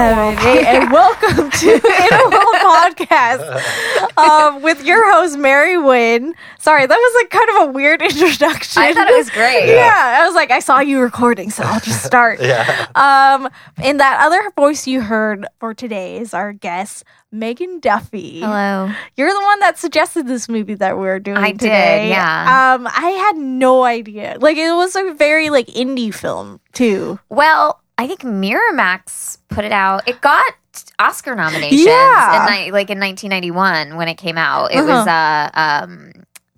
seven, and welcome to Interval Podcast um, with your host Mary Wynn. Sorry, that was like kind of a weird introduction. I thought it was great. Yeah, I was like, I saw you recording, so I'll just start. Yeah. Um, and that other voice you heard for today is our guest, Megan Duffy. Hello. You're the one that suggested this movie that we're doing I did, today. yeah. Um, I had no idea. Like it was a very like indie film too. Well, I think Miramax put it out. It got Oscar nominations Yeah. in like in 1991 when it came out. It was uh um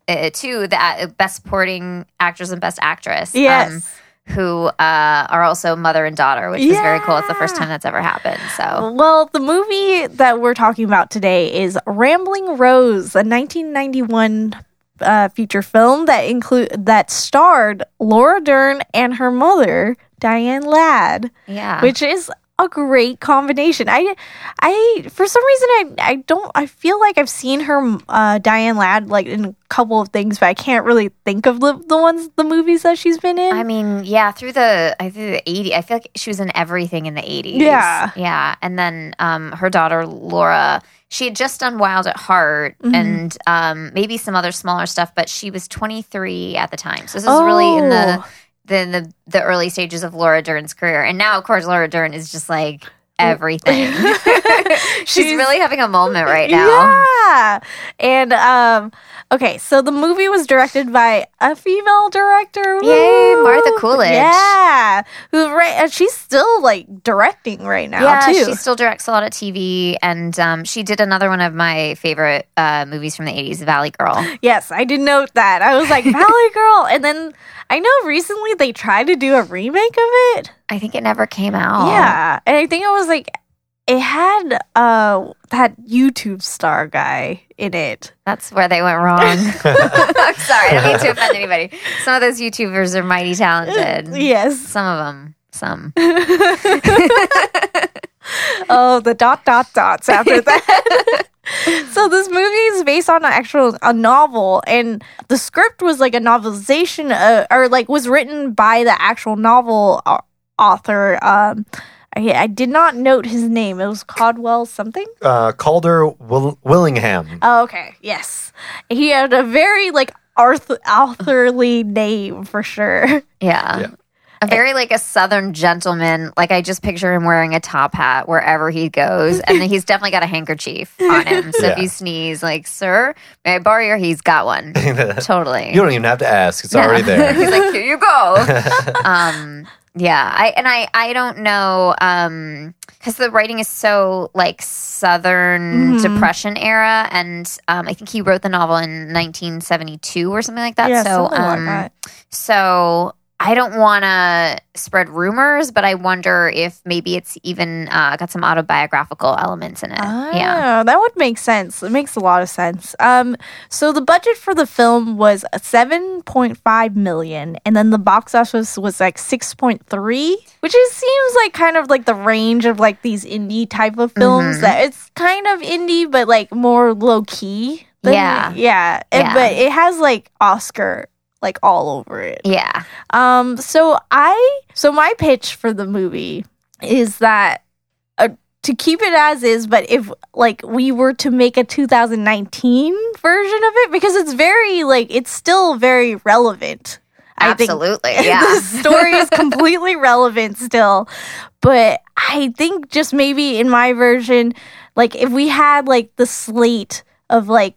uh, two the uh, best supporting actors and best actress. um, Yes. who uh, are also mother and daughter, which is very cool. It's the first time that's ever happened. So Well, the movie that we're talking about today is Rambling Rose, a 1991 uh, feature film that include that starred Laura Dern and her mother Diane Ladd, yeah, which is a great combination. I, I for some reason I I don't I feel like I've seen her uh, Diane Ladd like in a couple of things, but I can't really think of the the ones the movies that she's been in. I mean, yeah, through the I think the 80s, I feel like she was in everything in the 80s. Yeah. Yeah. And then um her daughter Laura, she had just done Wild at Heart Mhm. and um maybe some other smaller stuff, but she was 23 at the time. So this is really in the Oh. the, the early stages of Laura Dern's career. And now of course Laura Dern is just like everything. She's, She's- really having a moment right now. Yeah. And um okay, so the movie was directed by a female director. Yay, Martha Coolidge. Yeah. Who right and she's still like directing right now yeah, too. she still directs a lot of TV, and um, she did another one of my favorite uh, movies from the '80s, Valley Girl. yes, I did note that. I was like, Valley Girl. And then I know recently they tried to do a remake of it. I think it never came out. Yeah. And I think it was like it had uh that YouTube star guy in it. that's where they went wrong. I'm sorry, I don't mean to offend anybody. Some of those YouTubers are mighty talented. Yes. Some of them, some. oh, the dot dot dots after that. so this movie is based on an actual a novel, and the script was like a novelization, uh, or like was written by the actual novel author. Um, I, I did not note his name. It was Caldwell something. Uh, Calder Will- Willingham. Oh, okay. Yes, he had a very like Arthur authorly name for sure. Yeah. Yeah. A very like a southern gentleman. Like I just picture him wearing a top hat wherever he goes, and then he's definitely got a handkerchief on him. So if Yeah. you sneeze, like, "Sir, may I borrow your?" He's got one. Totally. You don't even have to ask; it's already there. He's like, here you go. um, yeah, I and I I don't know um because the writing is so like Southern Mhm. Depression era, and um, I think he wrote the novel in 1972 or something like that. yeah, so something like um, that. so I don't want to spread rumors, but I wonder if maybe it's even uh, got some autobiographical elements in it. yeah. Oh, that would make sense. It makes a lot of sense. Um, so the budget for the film was seven point five million, and then the box office was like six point three, which is seems like kind of like the range of like these indie type of films. Mhm. That it's kind of indie, but like more low key. than- Yeah. yeah, And- Yeah. but it has like Oscar like all over it. Yeah. Um, so I so my pitch for the movie is that uh, to keep it as is, but if like we were to make a 2019 version of it, because it's very like it's still very relevant. I think Absolutely. the story is completely relevant still. But I think just maybe in my version, like if we had like the slate of like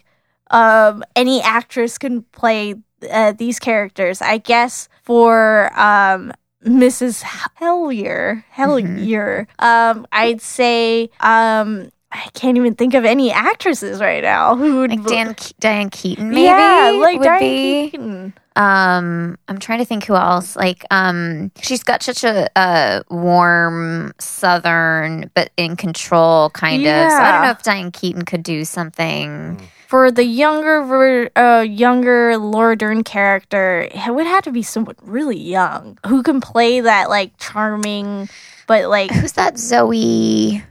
um any actress can play uh, these characters, I guess for um Mrs. Hellier, Hellier, um I'd say um I can't even think of any actresses right now who would like Dan, Diane Keaton, maybe. yeah, like would Diane be. Keaton. Um, I'm trying to think who else. Like, um, she's got such a, a warm Southern, but in control kind of. So I don't know if Diane Keaton could do something. For the younger ver- uh, younger Laura Dern character, it would have to be someone really young who can play that like charming, but like Who's that Zoe?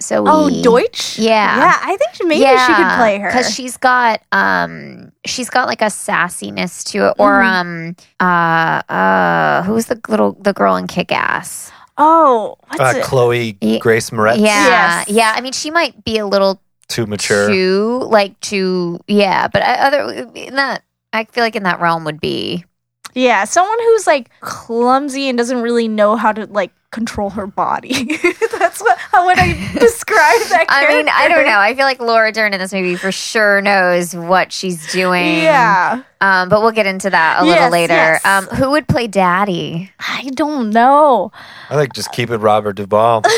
Zoe. oh Deutch. Yeah. yeah. I think she- maybe she could play her because she's got um she's got like a sassiness to it or Mhm. um uh uh who's the little the girl in kick ass Oh, what's Uh, it? Chloe Grace Moretz. Yeah, Yes. yeah. I mean, she might be a little Too mature. too like too yeah, but I, other in that I feel like in that realm would be Yeah, someone who's like clumsy and doesn't really know how to like control her body. That's what how would I describe that? character? I mean, I don't know. I feel like Laura Dern in this movie for sure knows what she's doing. Yeah, Um, but we'll get into that a little Yes, later. yes. Um, who would play Daddy? I don't know. I think just keep it Robert Duvall.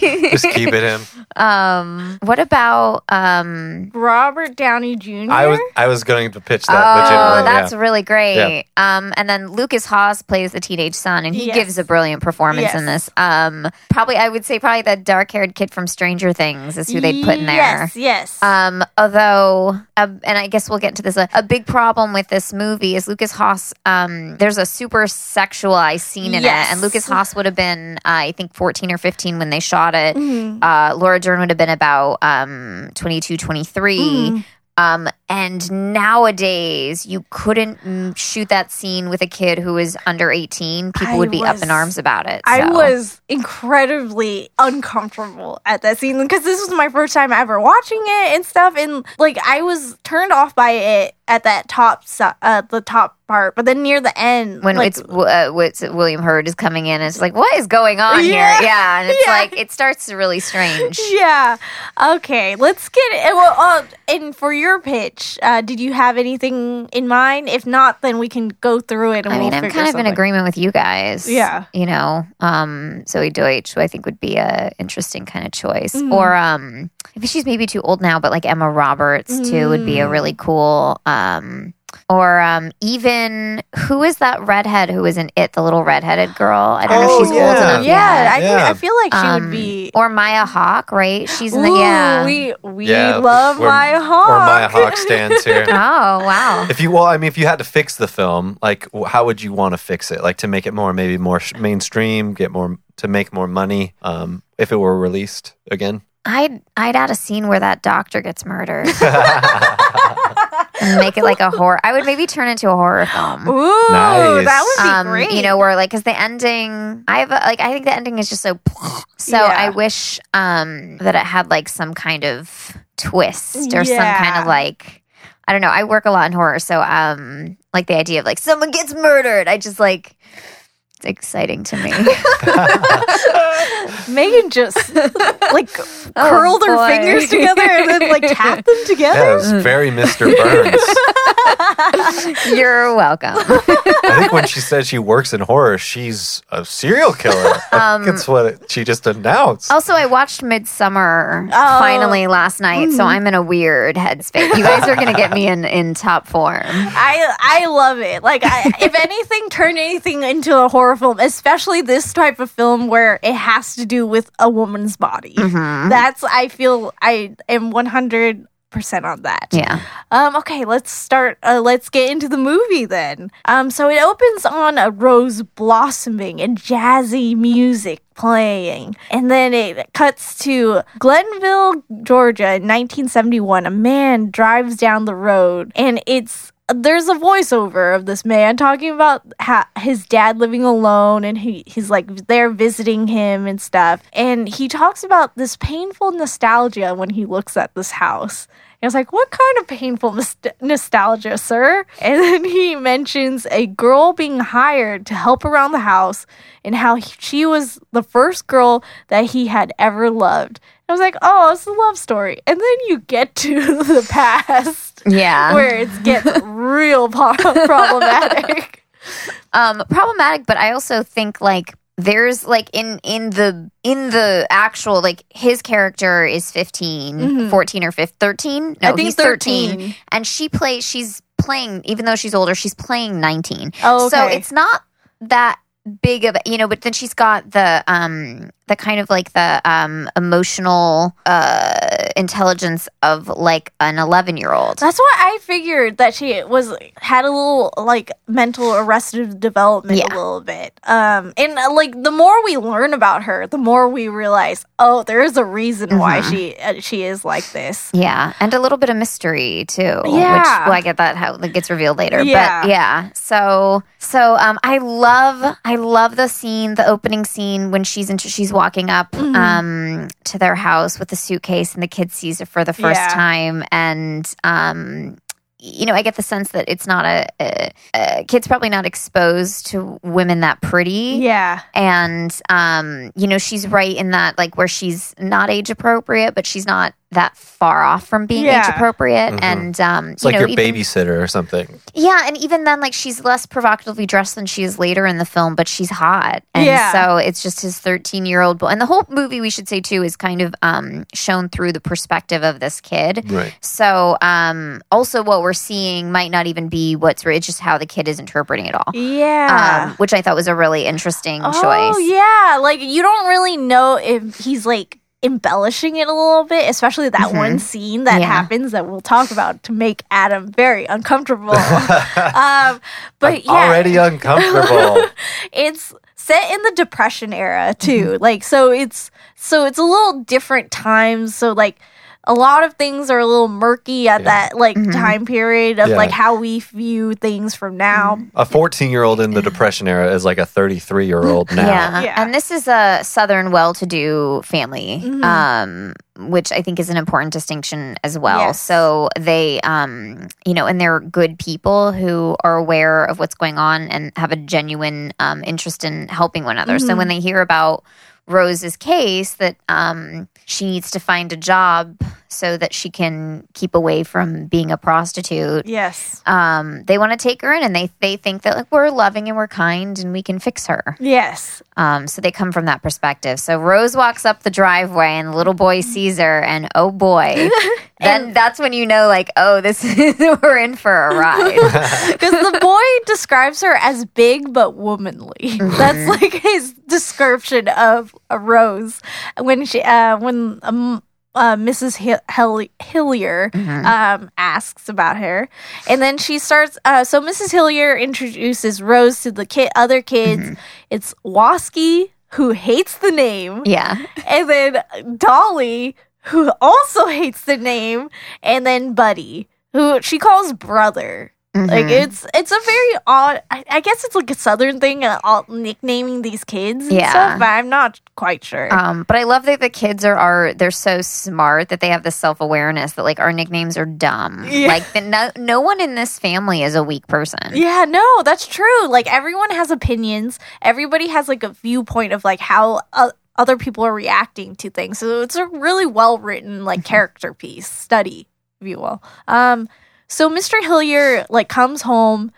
just keep it him. Um, what about um? Robert Downey Jr. I was I was going to pitch that oh, legitimately. that's yeah. really great. Yeah. Um, and then Lukas Haas plays the teenage son, and he Yes. gives a brilliant performance in this. Um, probably I would say probably the dark haired kid from Stranger Things is who they'd put in there. Yes, yes. Um, although, uh, and I guess we'll get into this. A, a big problem with this movie is Lukas Haas. Um, there's a super sexualized scene in Yes. it, and Lukas Haas would have been, uh, I think, 14 or 15 when they shot it. Mhm. Uh, Laura Dern would have been about um, 22, 23. Mhm. Um, and nowadays, you couldn't shoot that scene with a kid who was under 18. People I would be up in arms about it. I was incredibly uncomfortable at that scene because this was my first time ever watching it and stuff, and like I was turned off by it at that top, uh, the top part, but then near the end, when like, it's uh, what's William Hurt is coming in, it's like, what is going on Yeah. here? Yeah, and it's Yeah. like it starts to really strange. Yeah. Okay. Let's get it. Well, uh, and for your pitch, uh, did you have anything in mind? If not, then we can go through it. And I mean, we'll I'm kind of in agreement with you guys. Yeah. you know, um, Zoey Deutch, who I think would be a interesting kind of choice, Mhm. or um, she's maybe too old now, but like Emma Roberts too would be a Mm. really cool. Um, or um, even who is that redhead who was in It, the little redheaded girl? I don't know if Oh, she's old enough. Yeah, yet. I think Yeah. I feel like she Um, would be. or Maya Hawke, right? She's in the Ooh, yeah. we we Yeah, love we're- Maya Hawke. Or Maya Hawke stands here. oh wow. If you well, I mean, if you had to fix the film, like, how would you want to fix it? Like to make it more, maybe more sh- mainstream, get more to make more money. Um, if it were released again. I'd I'd add a scene where that doctor gets murdered and make it like a horror. I would maybe turn it into a horror film. Ooh, Nice. that would be Um, great. you know, where like, because the ending, I have a, like, I think the ending is just so. So Yeah. I wish um that it had like some kind of twist or some kind of like, I don't know. I work a lot in horror, so um, like the idea of like someone gets murdered. I just like. It's exciting to me. Megan just like Oh, curled her fingers together and then like tapped them Yeah, together. it was very Mr. Burns. You're welcome. I think when she said she works in horror, she's a serial killer. Um, That's what it, she just announced. Also, I watched Midsommar Oh. finally last night, so I'm in a weird headspace. You guys are gonna get me in in top form. I I love it. Like I, if anything, turn anything into a horror film, especially this type of film where it has to do with a woman's body. Mhm. That's I feel I am one hundred percent on that. Yeah. Um, okay, let's start. Uh, let's get into the movie then. Um, so it opens on a rose blossoming and jazzy music playing, and then it cuts to Glenville, Georgia, in 1971. A man drives down the road, and it's there's a voiceover of this man talking about how his dad living alone and he, he's like there visiting him and stuff and he talks about this painful nostalgia when he looks at this house and I was like, what kind of painful nost- nostalgia, sir? And then he mentions a girl being hired to help around the house and how he- she was the first girl that he had ever loved. I was like, oh, it's a love story. And then you get to the past Yeah. where it gets real problematic. um problematic, but I also think like there's like in in the in the actual like his character is 15 Mhm. 14 or 15 13 no he's 13 and she plays she's playing even though she's older she's playing 19 Oh, so it's not that big of you know but then she's got the um the kind of like the um emotional uh intelligence of like an 11 year old That's why I figured that she was had a little like mental arrested development Yeah. a little bit. Um, and uh, like the more we learn about her, the more we realize, oh, there is a reason why Mhm. she uh, she is like this. Yeah, and a little bit of mystery too. Which Yeah. well, I get that how that gets revealed later. Yeah. But yeah. So so um I love I love the scene, the opening scene when she's into, she's walking up Mhm. um, to their house with the suitcase, and the kid sees it for the first Yeah. time, and um, you know, I get the sense that it's not a, a, a kid's probably not exposed to women that pretty, Yeah. and um, you know, she's right in that like where she's not age appropriate, but she's not that far off from being Yeah. age appropriate, Mhm. and um, It's you like know, your even- babysitter or something. yeah, and even then, like she's less provocatively dressed than she is later in the film, but she's hot, and Yeah. so it's just his thirteen-year-old boy. And the whole movie, we should say too, is kind of um, shown through the perspective of this kid. Right. So, um, also what we're seeing might not even be what's it's just how the kid is interpreting it all, Yeah. um, which I thought was a really interesting oh, choice. Oh yeah. Like you don't really know if he's like embellishing it a little bit, especially that Mhm. one scene that Yeah. happens that we'll talk about to make Adam very uncomfortable. um, but yeah, already uncomfortable. it's set in the depression era too Mm-hmm. like so it's so it's a little different times so like a lot of things are a little murky at Yeah. that like Mhm. time period of Yeah. like how we view things from now a 14 year old in the depression era is like a 33 year old now. Yeah. Yeah. and this is a southern well-to-do family, Mhm. um, which I think is an important distinction as well. Yes. So they, um, you know, and they're good people who are aware of what's going on and have a genuine um, interest in helping one another. So Mhm. when they hear about Rose's case that um, she needs to find a job so that she can keep away from being a prostitute yes um, they want to take her in and they they think that like we're loving and we're kind and we can fix her. yes Um, so they come from that perspective. So Rose walks up the driveway and the little boy sees her and oh boy, then that's when you know like oh this is we're in for a ride. because the boy describes her as big but womanly that's like his description of a rose when she uh when um uh, Mrs. Hill- Hill- Hillier Mhm. um, asks about her, and then she starts. Uh, so Mrs. Hillier introduces Rose to the kid, other kids. It's Wasky, who hates the name, yeah, and then Dolly, who also hates the name, and then Buddy, who she calls brother. Like Mhm. it's it's a very odd. I, I guess it's like a southern thing, uh, all nicknaming these kids. And Yeah. stuff, but I'm not quite sure. Um, but I love that the kids are, are they're so smart that they have this self awareness that like our nicknames are dumb. Yeah. Like the, no no one in this family is a weak person. Yeah, no, that's true. Like everyone has opinions. Everybody has like a viewpoint of like how uh, other people are reacting to things. So it's a really well written like character piece study, if you will. Um, so Mr. Hillier like comes home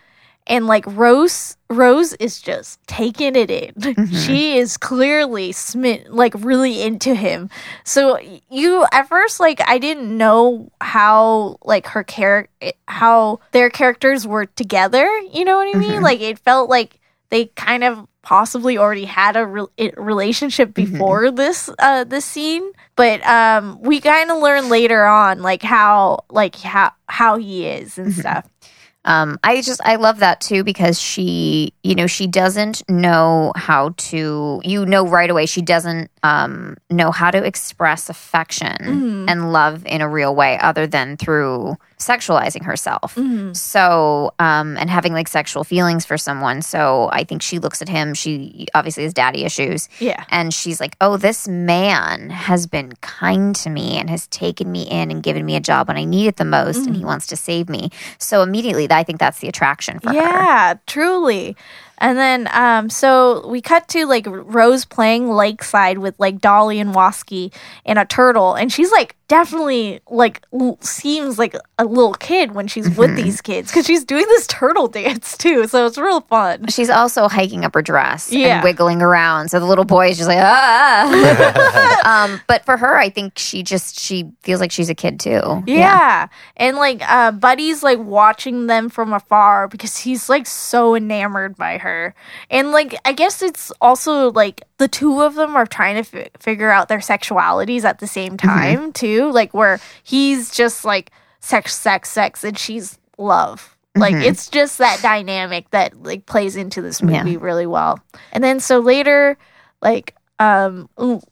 and like Rose Rose is just taking it in. She is clearly smitten, like really into him. So you at first like I didn't know how like her character how their characters were together, you know what I mean? Mhm. Like it felt like they kind of possibly already had a re- relationship before this uh this scene but um we kind of learn later on like how like how how he is and Mhm. stuff Um, I just I love that too because she, you know, she doesn't know how to. You know right away she doesn't um, know how to express affection Mhm. and love in a real way other than through sexualizing herself. Mhm. So, um, and having like sexual feelings for someone. So I think she looks at him. She obviously has daddy issues, yeah and she's like, "Oh, this man has been kind to me and has taken me in and given me a job when I need it the most, and he wants to save me." So immediately, I think that's the attraction for her. yeah truly and then um so we cut to like rose playing lakeside with like dolly and wasky and a turtle and she's like definitely like l- seems like a little kid when she's with Mhm. these kids because she's doing this turtle dance too so it's real fun She's also hiking up her dress Yeah. and wiggling around. So the little boy is just like, ah. um, but for her, I think she just she feels like she's a kid too. Yeah. And like uh Buddy's like watching them from afar because he's like so enamored by her. And like I guess it's also like the two of them are trying to fi- figure out their sexualities at the same time too, like where he's just like sex sex sex and she's love. Like Mhm. it's just that dynamic that like plays into this Yeah. movie really well. And then so later like um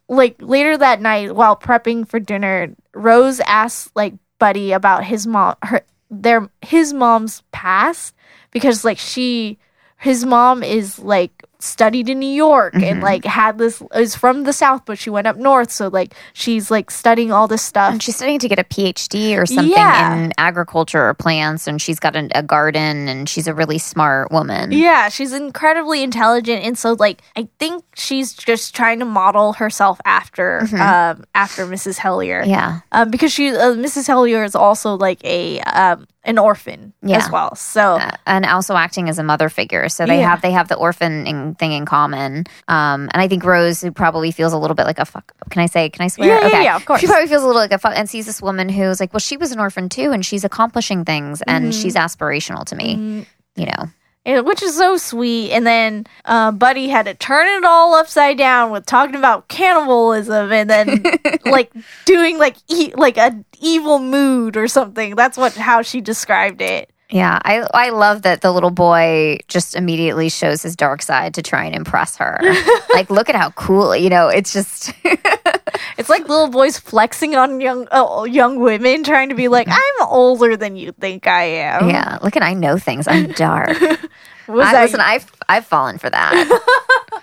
like later that night while prepping for dinner rose asks like buddy about his mom her their his mom's past because like she his mom is like studied in New York and Mhm. like had this is from the South, but she went up north. So like she's like studying all this stuff. And she's studying to get a PhD or something Yeah. in agriculture or plants, and she's got a, a garden, and she's a really smart woman. Yeah, she's incredibly intelligent, and so like I think she's just trying to model herself after Mhm. um after Mrs. Hellier, Yeah. um because she uh, Mrs. Hellier is also like a um an orphan Yeah. as well. So Uh, and also acting as a mother figure. So they Yeah. have they have the orphan in, thing in common. Um, and I think Rose, who probably feels a little bit like a fuck. Can I say? Can I swear? Yeah, yeah, yeah, of course. She probably feels a little like a fuck, and sees this woman who's like, well, she was an orphan too, and she's accomplishing things, and Mhm. she's aspirational to me. mm, You know. and- which is so sweet. And then uh, Buddy had to turn it all upside down with talking about cannibalism, and then like doing like e- like a evil mood or something. That's what how she described it. Yeah, I I love that the little boy just immediately shows his dark side to try and impress her. like, look at how cool, you know. It's just It's like little boys flexing on young uh, young women, trying to be like, "I'm older than you think I am." yeah. Look at I know things. I'm dark. Was I, listen, I've I've fallen for that.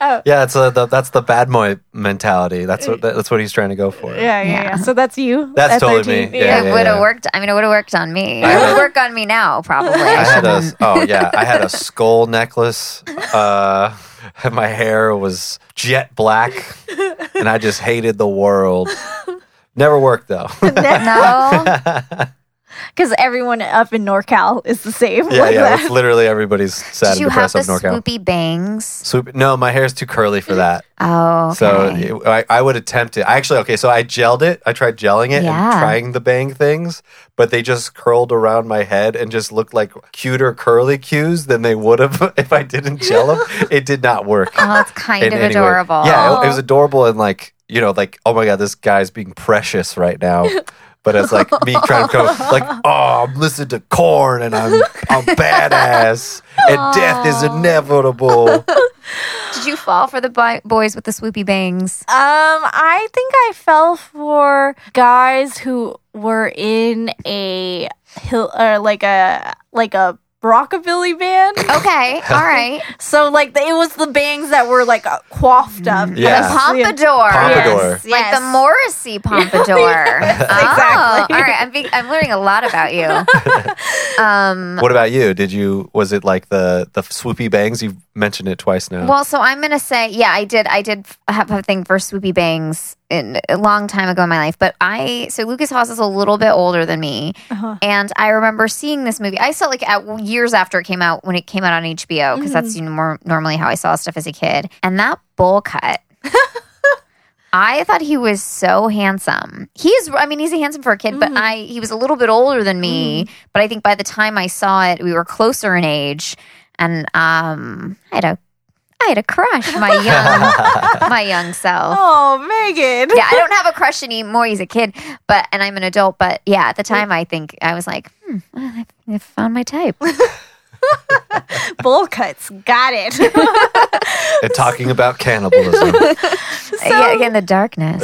Yeah, it's a, the, that's the bad boy mentality. That's what that's what he's trying to go for. yeah, yeah, yeah, Yeah. So that's you. That's at totally 13? me. Yeah, it yeah, would have yeah. worked. I mean, it would have worked on me. It would work on me now, probably. I had a oh yeah, I had a skull necklace. Uh, my hair was jet black, and I just hated the world. Never worked though. no. Because everyone up in NorCal is the same. yeah, like yeah. that. It's literally everybody's sad Did you and have depressed the up NorCal. swoopy bangs? Swoop. No, my hair's too curly for that. Oh, okay. So it- I, I would attempt it. I actually okay. So I gelled it. I tried gelling it Yeah. and trying the bang things, but they just curled around my head and just looked like cuter curly cues than they would have if I didn't gel them. it did not work. oh, that's kind of any way. adorable. Yeah, it, it was adorable and like you know, like oh my god, this guy's being precious right now. But it's like me trying to go like, oh, I'm listening to Korn and I'm I'm badass and death is inevitable. Did you fall for the bi- boys with the swoopy bangs? Um, I think I fell for guys who were in a hill or like a like a rockabilly band. Okay, all right. So like it was the bangs that were like uh, coiffed up. Yeah. The pompadour. Pompadour. Yes, Like yes. the Morrissey pompadour. exactly. Oh, all right, I'm, be- I'm learning a lot about you. Um, What about you? Did you was it like the the swoopy bangs? You've mentioned it twice now. well, so I'm gonna say, yeah, I did. I did have a thing for swoopy bangs in, a long time ago in my life. But I, so Lukas Haas is a little bit older than me, Uh-huh. and I remember seeing this movie. I saw like at, years after it came out when it came out on HBO because that's you know, more normally how I saw stuff as a kid. And that bowl cut. I thought he was so handsome. He's, I mean, he's a handsome for a kid, but I, he was a little bit older than me. But I think by the time I saw it, we were closer in age, and um, I had a, I had a crush, my young, my young self. Oh, Megan. Yeah, I don't have a crush anymore. He's a kid, but and I'm an adult. But yeah, at the time, I think I was like, hmm, I I found my type. Bowl cuts. Got it. and talking about cannibalism. yeah, again, the darkness.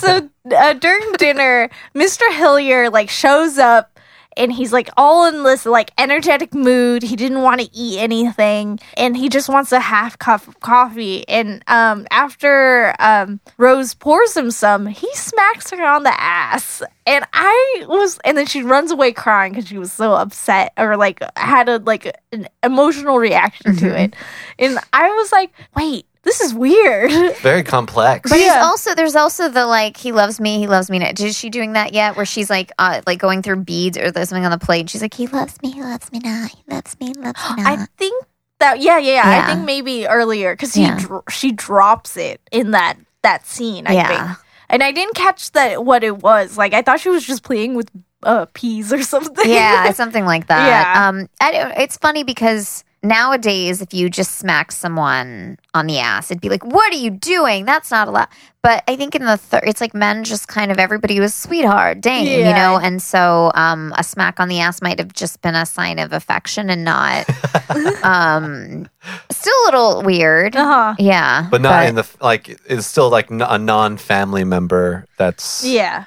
So uh, during dinner, Mr. Hillier like shows up and he's like all in this like energetic mood. He didn't want to eat anything and he just wants a half cup of coffee. And um, after um, Rose pours him some, he smacks her on the ass. And I was, and then she runs away crying because she was so upset or like had a like an emotional reaction to it. And I was like, wait, this is weird. Very complex. But he's also there's also the like he loves me, he loves me. Not. Is she doing that yet? Where she's like uh, like going through beads or there's something on the plate. And she's like, he loves me, he loves me not, he loves me, he loves me I think that yeah, yeah, yeah. Yeah. I think maybe earlier because Yeah. he dr- she drops it in that that scene. I Yeah. think, and I didn't catch that what it was. Like I thought she was just playing with uh, peas or something. yeah, something like that. Yeah. Um, I don't- it's funny because nowadays, if you just smack someone on the ass, it'd be like, "What are you doing? That's not allowed." But I think in the third, it's like men just kind of everybody was sweetheart, dang, you know. And so, um, a smack on the ass might have just been a sign of affection and not, um, still a little weird. Uh-huh. Yeah, but not in the like. It's still like a non-family member. That's Yeah.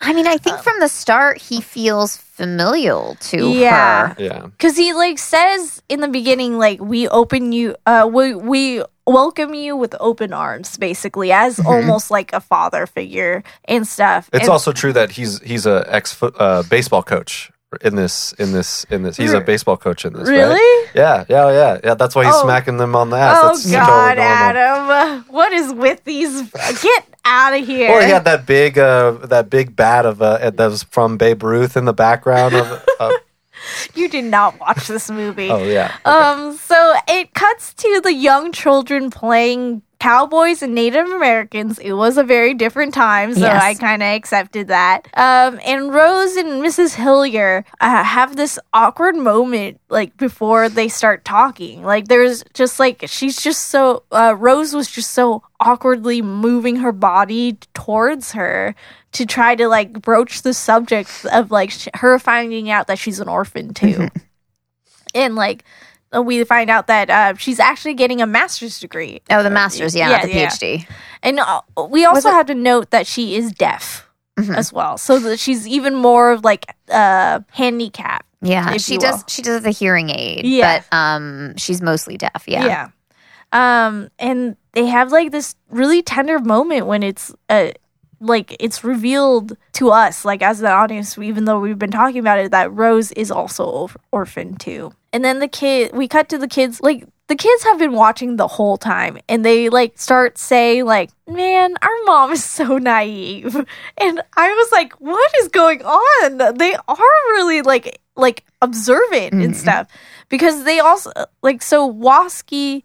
I mean, I think from the start he feels familial to Yeah. her. Yeah. Because he like says in the beginning, like we open you, uh, we we welcome you with open arms, basically, as almost like a father figure and stuff. It's And- also true that he's he's a ex uh, baseball coach in this in this in this. He's a baseball coach in this. really. Right? Yeah, yeah, yeah, yeah. That's why he's Oh. smacking them on the ass. Oh That's God, totally. Adam! What is with these? Get out of here! Or he had that big uh, that big bat of uh, that was from Babe Ruth in the background of. of you did not watch this movie. oh yeah. Okay. Um, so it cuts to the young children playing cowboys and Native Americans. It was a very different time, so Yes. I kind of accepted that. Um, and Rose and Mrs. Hillier uh, have this awkward moment, like before they start talking. Like there's just like she's just so uh, Rose was just so awkwardly moving her body towards her to try to like broach the subject of like sh- her finding out that she's an orphan too and like we find out that uh, she's actually getting a master's degree Oh, the masters, yeah, Yeah, the yeah. PhD. and uh, we also have to note that she is deaf Mhm. as well so that she's even more of like uh handicapped Yeah, she does. She does the hearing aid. Yeah. but um, she's mostly deaf. Yeah, yeah. um and they have like this really tender moment when it's uh like it's revealed to us like as the audience even though we've been talking about it that rose is also orphaned too and then the kid we cut to the kids like the kids have been watching the whole time and they like start saying like man our mom is so naive and i was like what is going on they are really like like observant and Mhm. stuff because they also like so wasky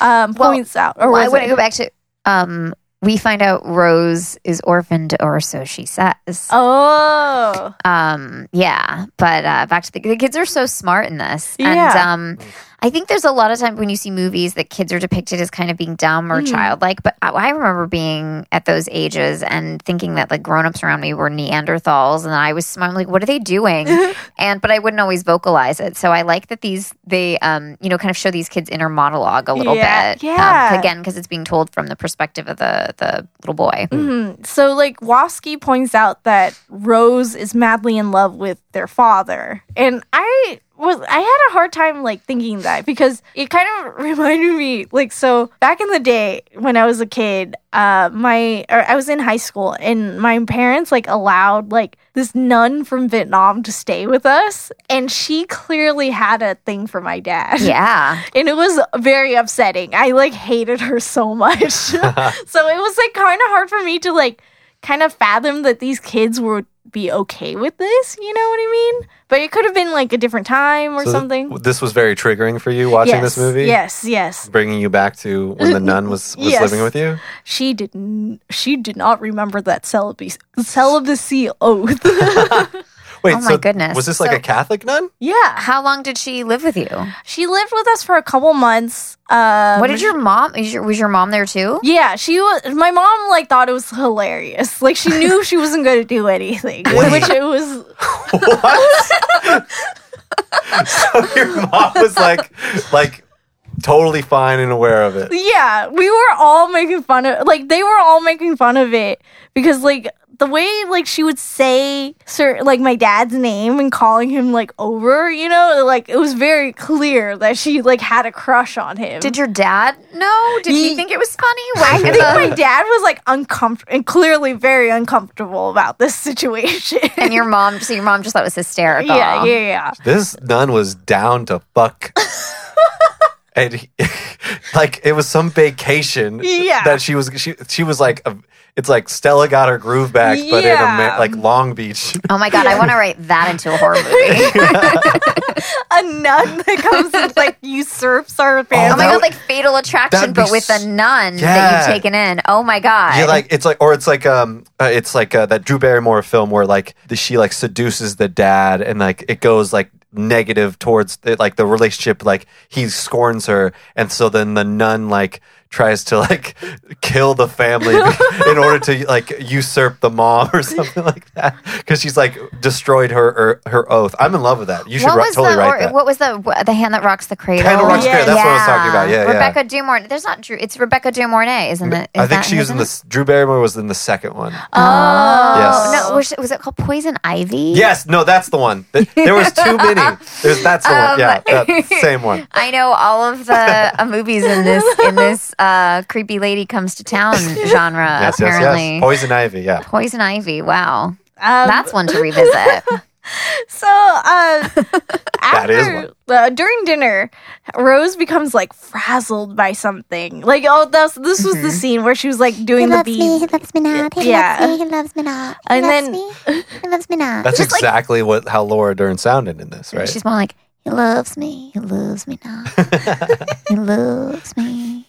um Well, points out or Well, I want to go back to. Um, we find out Rose is orphaned, or so she says. oh Um, yeah, but uh, back to the, the kids are so smart in this, Yeah. and um, I think there's a lot of times when you see movies that kids are depicted as kind of being dumb or Mhm. childlike. But I, I remember being at those ages and thinking that like grown-ups around me were Neanderthals, and I was smart. I'm like, what are they doing? and but I wouldn't always vocalize it. So I like that these they um you know kind of show these kids inner monologue a little Yeah, bit. yeah. Um, again, because it's being told from the perspective of the the little boy. Mhm. So, like, Wasky points out that Rose is madly in love with their father. And I was, I had a hard time, like, thinking that because it kind of reminded me, like, so back in the day when I was a kid, uh, my, or I was in high school and my parents, like, allowed, like, this nun from Vietnam to stay with us. And she clearly had a thing for my dad. Yeah. and it was very upsetting. I like hated her so much. so it was like kind of hard for me to like kind of fathom that these kids would be okay with this, you know what I mean? But it could have been like a different time or So th- something. this was very triggering for you watching yes, this movie. Yes, yes. Bringing you back to when the nun was, was Yes. living with you. She didn't she did not remember that celibacy celibacy oath. Wait, Oh my so goodness. was this like So- a Catholic nun? yeah. How long did she live with you? She lived with us for a couple months. Um, what did your mom? Was your, was your mom there too? Yeah, she was. My mom like thought it was hilarious. Like she knew she wasn't going to do anything, which it was. What? so your mom was like, like totally fine and aware of it. Yeah, we were all making fun of. Like they were all making fun of it because like the way like she would say sir like my dad's name and calling him like over, you know, like it was very clear that she like had a crush on him. Did your dad know? Did he Ye- think it was funny? I think the- my dad was like uncomfortable and clearly very uncomfortable about this situation. and your mom, so your mom just thought it was hysterical. yeah, yeah, yeah. This nun was down to fuck. and he, like it was some vacation Yeah. that she was she she was like a, it's like Stella got her groove back but in a, like Long Beach. Oh my god, I want to write that into a horror movie. a nun that comes and like usurps our oh family. my god, would- like Fatal Attraction, but with a nun that you've taken in. Oh my god. Yeah, like it's like, or it's like, um, uh, it's like uh, that Drew Barrymore film where like the, she like seduces the dad, and like it goes like negative towards it, like the relationship, like he scorns her, and so then the nun like tries to like kill the family in order to like usurp the mom or something like that because she's like destroyed her, her her oath. I'm in love with that. You should what totally the write or, that. what was the the hand that rocks the cradle? Hand that rocks the cradle, that's what I was talking about. Yeah, yeah. Rebecca De Mornay. There's not Drew. It's Rebecca De Mornay, isn't it? I think she was in name? this. Drew Barrymore was in the second one. Oh Yes. no! Was, was it called Poison Ivy? Yes, no, that's the one. There was too many. There's that's the one. Um, Yeah, that same one. I know all of the uh, movies in this in this uh, creepy lady comes to town genre. Yes, yes, apparently, yes. Poison Ivy. Yeah. Poison Ivy. Wow, Um, that's one to revisit. So, uh, That is after uh, during dinner, Rose becomes like frazzled by something. Like, oh, that's this was Mm-hmm. the scene where she was like doing the beads. he loves me not. He Yeah. loves me. He loves me not. He And loves then- me. He loves me not. That's exactly what how Laura Dern sounded in this, right? She's more like, He loves me. He loves me not. he loves me.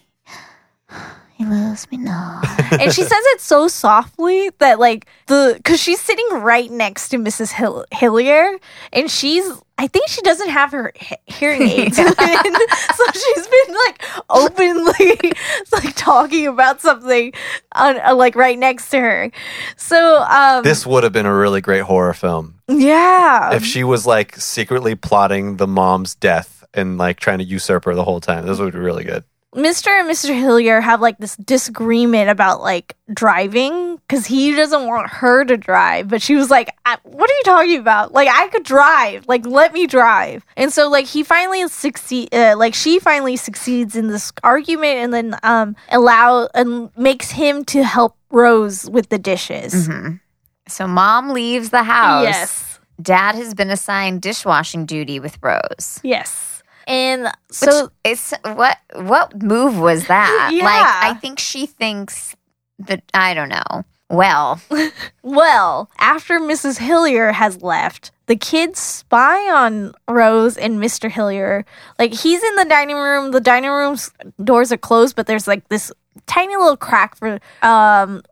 He loves me not. and she says it so softly that like the because she's sitting right next to Mrs. Hill- Hillier, and she's I think she doesn't have her he- hearing aids in, so she's been like openly like talking about something on uh, like right next to her. So um this would have been a really great horror film yeah if she was like secretly plotting the mom's death and like trying to usurp her the whole time. This would be really good. Mr. and Mr. Hillier have like this disagreement about like driving because he doesn't want her to drive, but she was like, "What are you talking about? Like I could drive. Like let me drive." And so like he finally succeed, uh, like she finally succeeds in this argument, and then um allow and makes him to help Rose with the dishes. Mhm. so mom leaves the house. Yes, Dad has been assigned dishwashing duty with Rose. yes, and Which so is what what move was that? Yeah. Like I think she thinks that I don't know. Well, Well, after Mrs. Hillier has left, the kids spy on Rose and Mr. Hillier. Like he's in the dining room. The dining room's doors are closed, but there's like this tiny little crack for um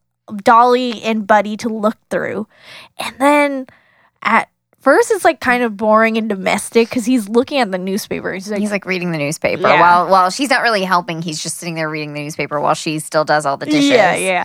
Dolly and Buddy to look through. And then at first it's like kind of boring and domestic because he's looking at the newspaper. He's like, he's like reading the newspaper Yeah. while while she's not really helping. He's just sitting there reading the newspaper while she still does all the dishes. yeah, yeah,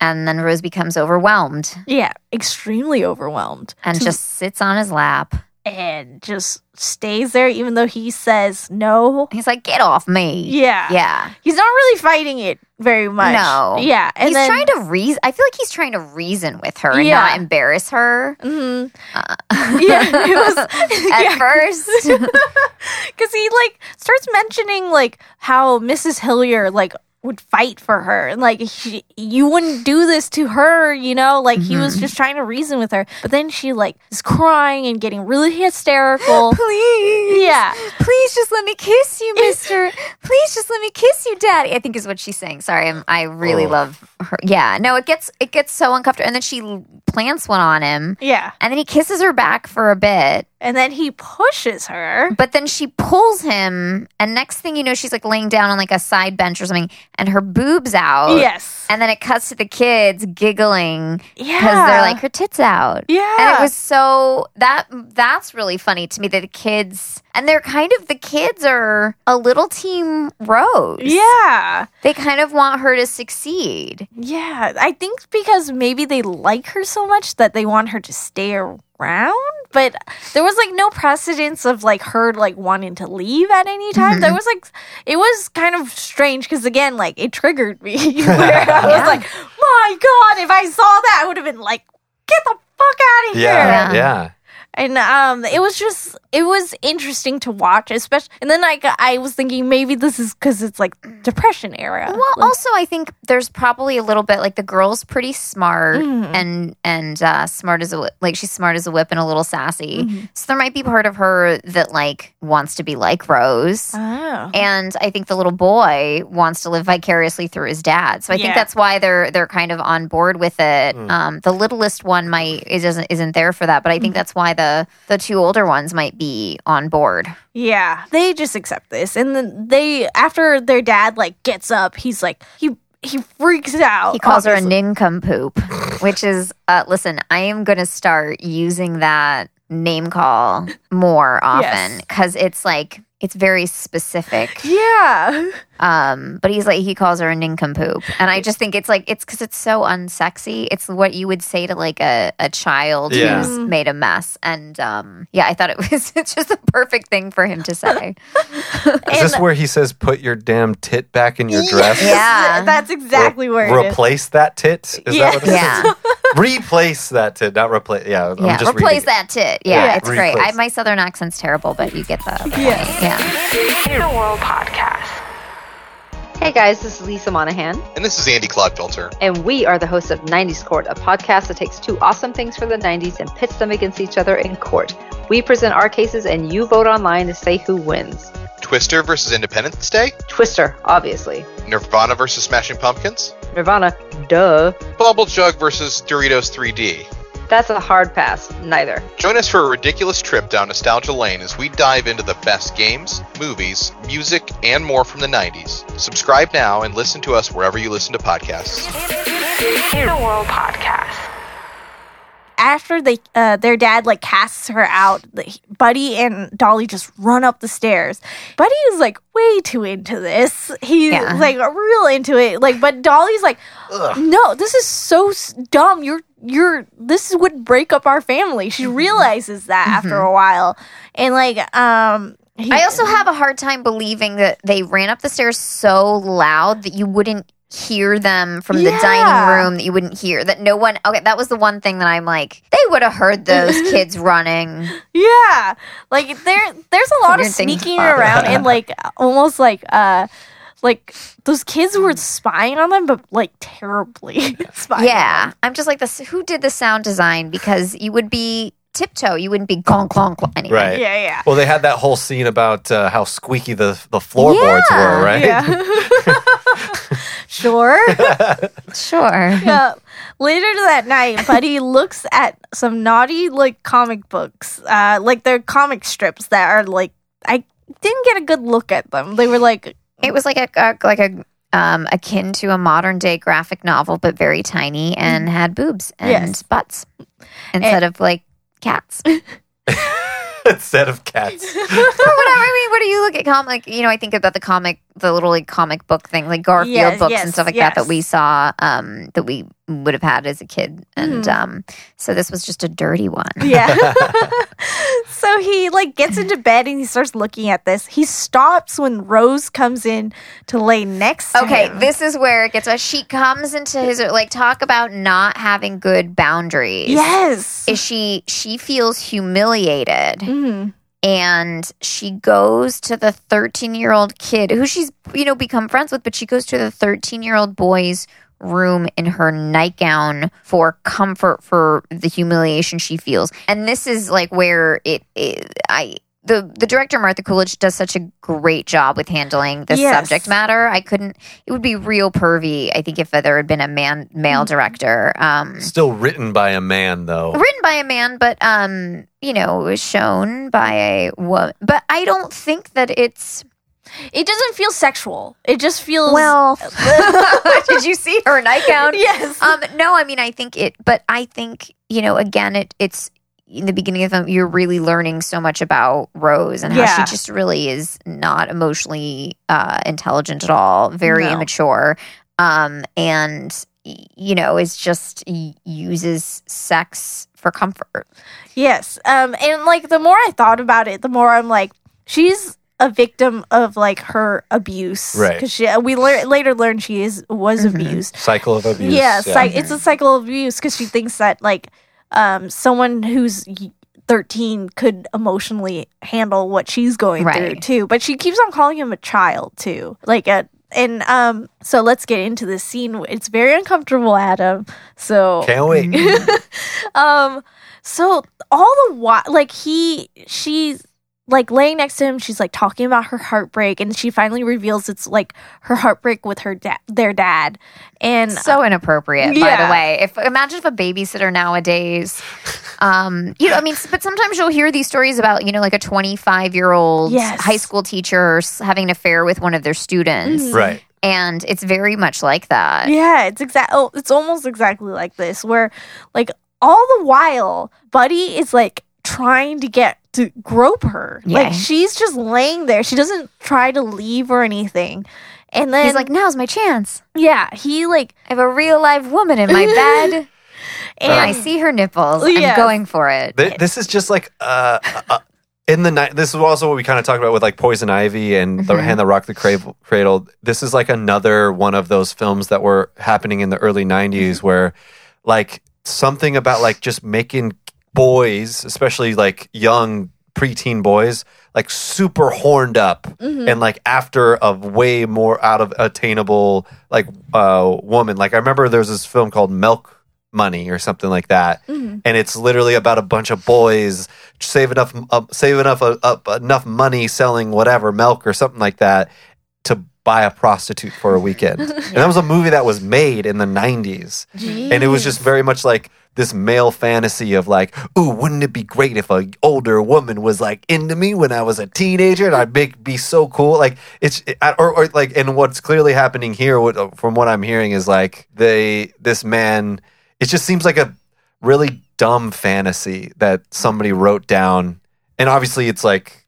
And then Rose becomes overwhelmed yeah, extremely overwhelmed and To- just sits on his lap. And just stays there even though he says no. He's like, "Get off me!" Yeah. yeah. He's not really fighting it very much. No. Yeah. And he's then, trying to reason. I feel like he's trying to reason with her and Yeah. not embarrass her. Mhm. yeah, it was At yeah, first, because he like starts mentioning like how Mrs. Hillier like would fight for her and like she, you wouldn't do this to her, you know, like he Mm-hmm. was just trying to reason with her. But then she like is crying and getting really hysterical. please, yeah. please just let me kiss you, Mister. please just let me kiss you, Daddy. I think is what she's saying. Sorry, I'm, I really Oh. love her. Yeah, no, it gets it gets so uncomfortable, and then she plants one on him, Yeah. and then he kisses her back for a bit, And then he pushes her. but then she pulls him, and next thing you know, she's like laying down on like a side bench or something, and her boobs out. Yes. And then it cuts to the kids giggling because Yeah. they're like her tits out. Yeah. And it was so that that's really funny to me that the kids and they're kind of the kids are a little team Rose. Yeah. They kind of want her to succeed. Yeah, I think because maybe they like her so much that they want her to stay around. But there was like no precedence of like her like wanting to leave at any time. There was like it was kind of strange because again, like it triggered me. where I was Yeah. like, my God, if I saw that, I would have been like, get the fuck out of here. Yeah, Yeah. yeah. And um, it was just it was interesting to watch, especially. And then like I was thinking maybe this is because it's like depression era. Well, Like- also I think there's probably a little bit like the girl's pretty smart Mhm. and and uh, smart as a like she's smart as a whip and a little sassy. Mhm. So there might be part of her that like wants to be like Rose. oh. and I think the little boy wants to live vicariously through his dad. So I think that's why they're they're kind of on board with it. Mm. Um, the littlest one might is isn't isn't there for that, but I think Mm-hmm. that's why the the two older ones might be on board. Yeah, they just accept this, and then they after their dad like gets up, he's like he he freaks out. He calls her a obviously. nincompoop, which is uh, listen. I am going to start using that name call more often Yes. because it's like it's very specific. Yeah. Um, but he's like he calls her a nincompoop, and I just think it's like it's because it's so unsexy. It's what you would say to like a, a child Yeah. who's made a mess, and um, yeah, I thought it was it's just a perfect thing for him to say. Is this where he says, "Put your damn tit back in your dress"? Yeah. That's exactly where it is. Replace that tit. Is Yeah. that what it is? yeah, Replace that tit, not replace. Yeah, I'm yeah. just Replace reading that tit. Yeah, Yeah. it's great. I, my southern accent's terrible, but you get the, the Yeah. point. Yeah. The World Podcast. Hey guys, this is Lisa Monahan, And this is Andy Clodfilter. and we are the hosts of 90s Court, a podcast that takes two awesome things from the 90s and pits them against each other in court. We present our cases, and you vote online to say who wins. Twister versus Independence Day. Twister, obviously. Nirvana versus Smashing Pumpkins. Nirvana, duh. Bubble Jug versus Doritos 3D. That's a hard pass. Neither. Join us for a ridiculous trip down nostalgia lane as we dive into the best games, movies, music, and more from the 90s. Subscribe now and listen to us wherever you listen to podcasts. The World Podcast. After they, uh, their dad like casts her out, the- Buddy and Dolly just run up the stairs. Buddy is like way too into this. He's Yeah. like real into it. Like, but Dolly's like, no, this is so s- dumb. You're you're this would break up our family. She realizes that after a while, and like, um, he- I also have a hard time believing that they ran up the stairs so loud that you wouldn't hear them from the Yeah. dining room that you wouldn't hear that no one okay that was the one thing that i'm like they would have heard those kids running Yeah, like there, there's a lot of Weird things sneaking around and like almost like uh, like those kids were spying on them, but like terribly spying. yeah them. i'm just like this who did the sound design because you would be tiptoe you wouldn't be clonk clonk clonk anyway Right. yeah, yeah, Well, they had that whole scene about uh, how squeaky the the floorboards Yeah. were, right? yeah. Sure. sure yeah. Later that night, Buddy looks at some naughty like comic books, uh, like they're comic strips that are like I didn't get a good look at them. They were like it was like a, a like a um akin to a modern day graphic novel but very tiny and had boobs and Yes. butts instead of like cats Instead of cats. or whatever. I mean, what do you look at comic? You know, I think about the comic, the little like comic book thing, like Garfield Yes, books yes, and stuff like that that we saw, um, that we would have had as a kid, and Mhm. um, so this was just a dirty one. Yeah. so he like gets into bed and he starts looking at this. He stops when Rose comes in to lay next to Okay, him. this is where it gets. Uh, she comes into his like talk about not having good boundaries. yes. is she she feels humiliated Mhm. and she goes to the 13 year old kid who she's you know become friends with but she goes to the 13 year old boy's room in her nightgown for comfort for the humiliation she feels and this is like where it, it i the, the director Martha Coolidge does such a great job with handling this Yes. subject matter. I couldn't. It would be real pervy. I think if there had been a man male Mm-hmm. director. Um, Still written by a man, though. written by a man, but um, you know, it was shown by a woman. But I don't think that it's It doesn't feel sexual. It just feels well. did you see her nightgown? yes. Um, no, I mean, I think it, but I think you know, again, it it's in the beginning of the film, you're really learning so much about Rose and how Yeah. she just really is not emotionally uh, intelligent at all, very No. immature, um, and you know, is just uses sex for comfort. Yes. Um and like the more I thought about it, the more I'm like she's a victim of like her abuse Right. cuz she we lear- later learned she is was Mhm. abused. Cycle of abuse. Yeah, psych- it's a cycle of abuse cuz she thinks that like um someone who's 13 could emotionally handle what she's going through too, but she keeps on calling him a child too. Like a and um so let's get into this scene. It's very uncomfortable, Adam. So Can't wait. um so all the while like he she's like laying next to him she's like talking about her heartbreak and she finally reveals it's like her heartbreak with her dad their dad and so inappropriate by the way if imagine if a babysitter nowadays um you know i mean but sometimes you'll hear these stories about you know like a 25 year old Yes. high school teacher having an affair with one of their students Mhm. right. and it's very much like that yeah it's exact oh it's almost exactly like this where like all the while buddy is like trying to get to grope her. Yeah. Like she's just laying there. She doesn't try to leave or anything. And then He's like, now's my chance. yeah, he like I have a real live woman in my bed, and I see her nipples. Yeah. I'm going for it. Th- this is just like uh, uh, in the night. This is also what we kind of talked about with like Poison Ivy and the Mhm. Hand That Rocked the Cradle. Cradle. This is like another one of those films that were happening in the early '90s, where like something about like just making boys, especially like young preteen boys, like super horned up Mhm. and like after a way more out of attainable like uh woman. Like I remember there was this film called Milk Money or something like that Mhm. and it's literally about a bunch of boys save enough uh, save enough uh, enough money selling whatever milk or something like that to buy a prostitute for a weekend. And that was a movie that was made in the 90s. And it was just very much like this male fantasy of like, ooh, wouldn't it be great if a older woman was like into me when I was a teenager and I'd make be so cool? Like it's it, or, or like and what's clearly happening here what, from what I'm hearing is like they this man it just seems like a really dumb fantasy that somebody wrote down. And obviously it's like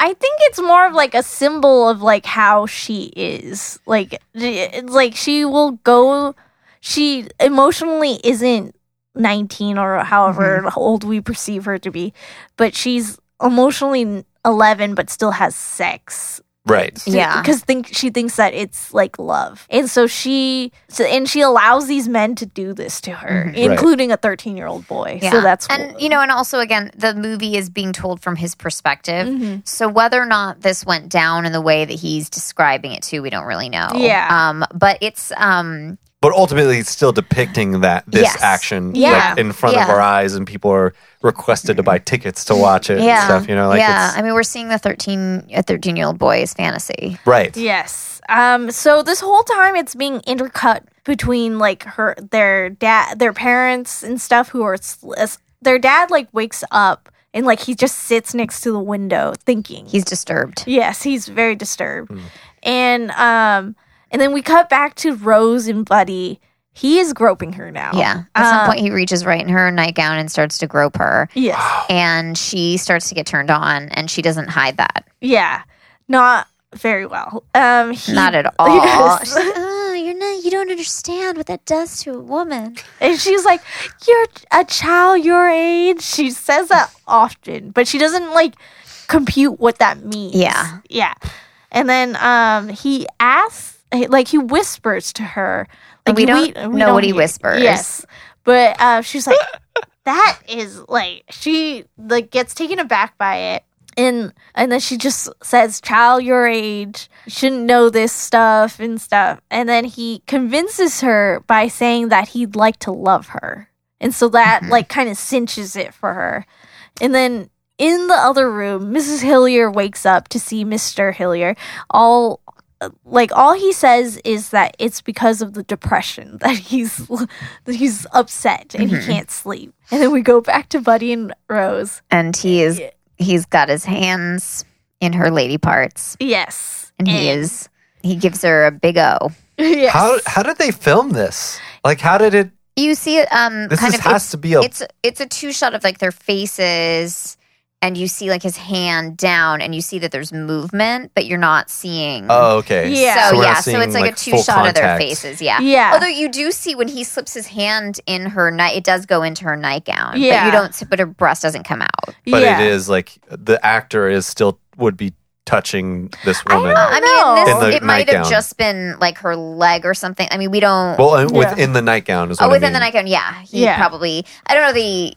I think it's more of like a symbol of like how she is. Like it's like she will go she emotionally isn't 19 or however old we perceive her to be, but she's emotionally 11 but still has sex. right. Yeah. because think she thinks that it's like love, and so she so, and she allows these men to do this to her, Mhm. including a thirteen year old boy. Yeah. So that's and you know, and also again, the movie is being told from his perspective. Mhm. So whether or not this went down in the way that he's describing it to, we don't really know. Yeah. Um, but it's um But ultimately, it's still depicting that this Yes. action Yeah. like, in front of our eyes, and people are requested to buy tickets to watch it yeah. and stuff. You know, like yeah. it's I mean we're seeing the thirteen a thirteen year old boy's fantasy. right. Yes. Um. So this whole time it's being intercut between like her, their dad, their parents and stuff who are sl- their dad like wakes up and like he just sits next to the window thinking. He's disturbed. yes, he's very disturbed, and um, and then we cut back to Rose and Buddy. He is groping her now. Yeah. At some Um, point he reaches right in her nightgown and starts to grope her. Yes. And she starts to get turned on and she doesn't hide that. Yeah. Not very well. Um. He, Not at all. Yes. She's like, oh, you're not you don't understand what that does to a woman. And she's like, You're a child your age. She says that often, but she doesn't like compute what that means. Yeah. Yeah. And then um he asks like he whispers to her. Like And we don't know what he whispers. Yes. But uh she's like, that is like she like gets taken aback by it. And and then she just says, "Child your age shouldn't know this stuff and stuff." And then he convinces her by saying that he'd like to love her, and so that Mhm. like kind of cinches it for her. And then in the other room, Mrs. Hillyer wakes up to see Mister Hillyer. All like all he says is that it's because of the depression that he's that he's upset and Mhm. he can't sleep. And then we go back to Buddy and Rose. And he is he's got his hands in her lady parts. Yes. And he is he gives her a big O. Yes. How how did they film this? Like, how did it? You see it um This kind is, of has it's, to be a it's it's a two shot of like their faces and you see like his hand down and you see that there's movement, but you're not seeing oh okay. Yeah. So, we're yeah, so it's like, like, a two full shot of their faces. Yeah. Yeah. Although you do see when he slips his hand in her night, it does go into her nightgown. But Yeah. you don't. But her breast doesn't come out. But yeah. it is like the actor is still would be touching this I woman. don't I mean, in know. this, In the it might have just been like her leg or something. I mean, we don't. well, uh, Yeah. within the nightgown is what oh, I within mean. the nightgown, yeah. He Yeah. probably. I don't know the.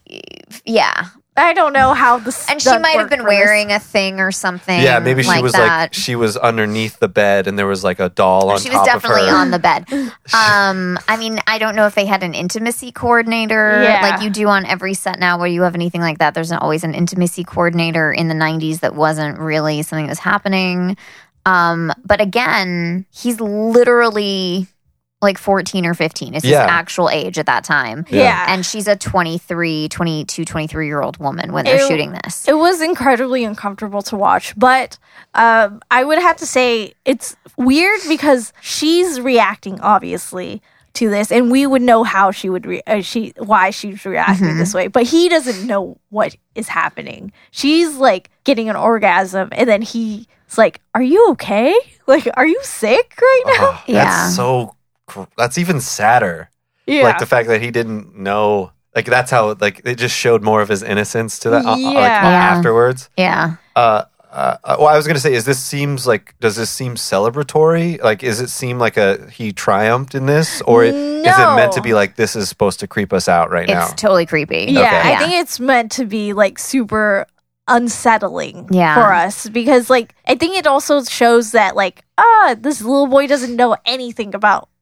Yeah, I don't know how the and she might have been for this. wearing a thing or something. Yeah, maybe she like was that. like she was underneath the bed and there was like a doll on she was definitely of her. on the bed. Um, I mean, I don't know if they had an intimacy coordinator Yeah. like you do on every set now, where you have anything like that. There's an, always an intimacy coordinator in the '90s that wasn't really something that was happening. Um, but again, he's literally like 14 or 15 is his actual age at that time. Yeah. And she's a 23, 22, 23 year old woman when they're Ew. shooting this. It was incredibly uncomfortable to watch, but um, I would have to say it's weird because she's reacting obviously to this and we would know how she would re- uh, she why she's reacting this way but he doesn't know what is happening she's like getting an orgasm and then he's like are you okay like are you sick right now Oh, Yeah. That's so. Cr- That's even sadder. yeah Like the fact that he didn't know. Like that's how. Like it just showed more of his innocence to that. uh, uh, like, Yeah. Yeah. afterwards. Yeah. Uh, uh, well, I was gonna say, is this seems like? Does this seem celebratory? Like, is it seem like a he triumphed in this, or is it meant to be like this is supposed to creep us out right It's now? It's totally creepy. Yeah, Okay. I think it's meant to be like super unsettling Yeah. for us because like I think it also shows that like ah this little boy doesn't know anything about w-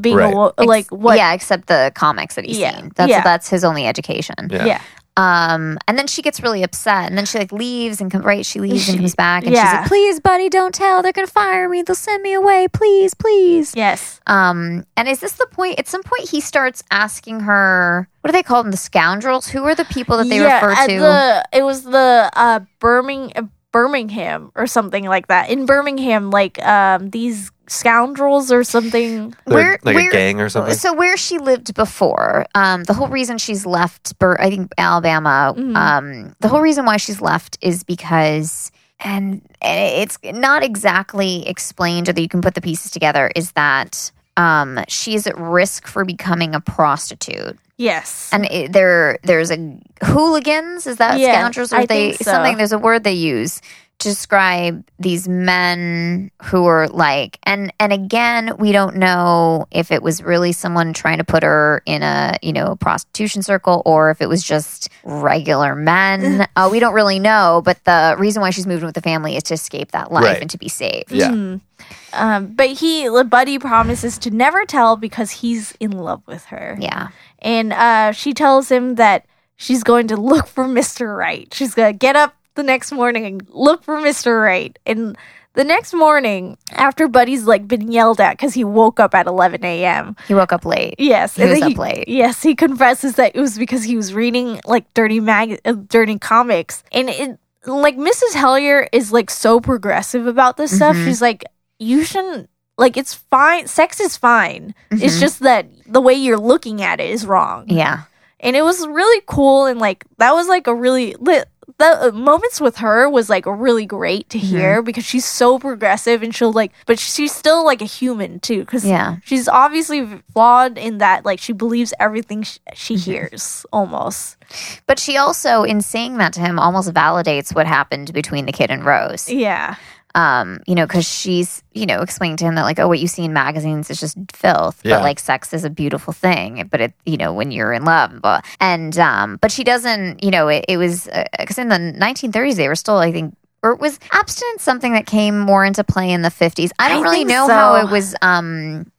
being Right. a wo- Ex- like what Yeah, except the comics that he's Yeah. seen. That's Yeah. that's his only education. Yeah. yeah Um, and then she gets really upset, and then she like leaves and come right. She leaves and comes back, and she's like, "Please, buddy, don't tell. They're gonna fire me. They'll send me away. Please, please." yes Um, and is this the point? At some point, he starts asking her, "What do they call them? The scoundrels? Who are the people that they yeah, refer to?" the it was the uh Birmingham Birmingham or something like that in Birmingham like um these scoundrels or something They're Where- like where- a gang or something. So where she lived before, um, the whole reason she's left, Bur- I think Alabama. Mhm. Um, the whole reason why she's left is because, and it's not exactly explained, or that you can put the pieces together. Is that um, she is at risk for becoming a prostitute, yes and it, there there's a hooligans. Is that Yeah, scoundrels? Or I they think so. something? There's a word they use to describe these men who are like and and again we don't know if it was really someone trying to put her in a you know prostitution circle or if it was just regular men uh, we don't really know but the reason why she's moving with the family is to escape that life Right. and to be saved Yeah. Mhm. Um, but he, Buddy promises to never tell because he's in love with her. yeah And uh, she tells him that she's going to look for Mr. Right. She's going to get up the next morning and look for Mr. Right. And the next morning, after Buddy's like been yelled at because he woke up at 11 a.m. he woke up late Yes, He was then up late. Yes, he confesses that it was because he was reading like dirty mag, uh, dirty comics, and it like Mrs. Hellier is like so progressive about this stuff. Mhm. She's like, you shouldn't like it's fine. Sex is fine. It's Mhm. just that the way you're looking at it is wrong. yeah and it was really cool, and like that was like a really lit. The uh, moments with her was like really great to Mm-hmm. hear because she's so progressive and she'll like, but she's still like a human too. Because yeah she's obviously flawed in that like she believes everything sh- she Mm-hmm. hears almost but she also in saying that to him almost validates what happened between the kid and rose yeah um, you know, because she's, you know, explaining to him that like, oh, what you see in magazines is just filth, Yeah. but like sex is a beautiful thing. But it, you know, when you're in love, but and um, but she doesn't, you know, it, it was because in the 1930s they were still, I think. Or was abstinence something that came more into play in the 50s? I don't I really know so. how it was. Um,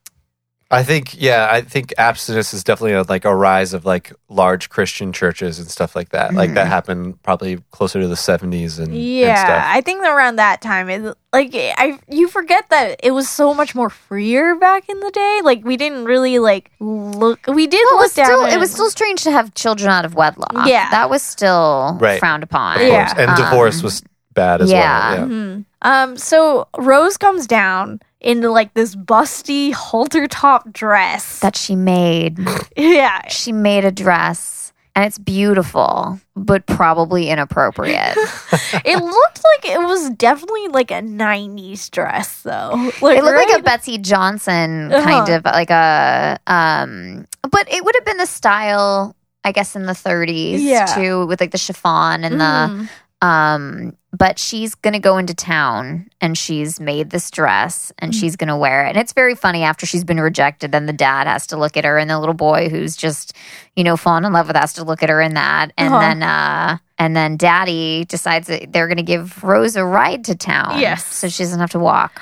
I think, yeah, I think abstinence is definitely a, like a rise of like large Christian churches and stuff like that. Like Mm-hmm. that happened probably closer to the 70s and, and yeah stuff. i think around that time it like i you forget that it was so much more freer back in the day like we didn't really like look we did well, it look was still down it was still strange to have children out of wedlock. Yeah. that was still Right. frowned upon. Of. Yeah. And divorce Um, was bad as yeah. well. Yeah. Mhm. Um, so Rose comes down in like this busty halter top dress. That she made. yeah, she made a dress and it's beautiful but probably inappropriate it looked like it was definitely like a '90s dress, though. Like, it looked like a betsey johnson Uh-huh. kind of like a um but it would have been the style i guess in the 30s Yeah. too with like the chiffon and Mhm. the um but she's gonna go into town and she's made this dress and Mm. she's gonna wear it and it's very funny after she's been rejected then the dad has to look at her and the little boy who's just you know fallen in love with has to look at her in that and Uh-huh. then uh and then daddy decides that they're gonna give rose a ride to town Yes. so she doesn't have to walk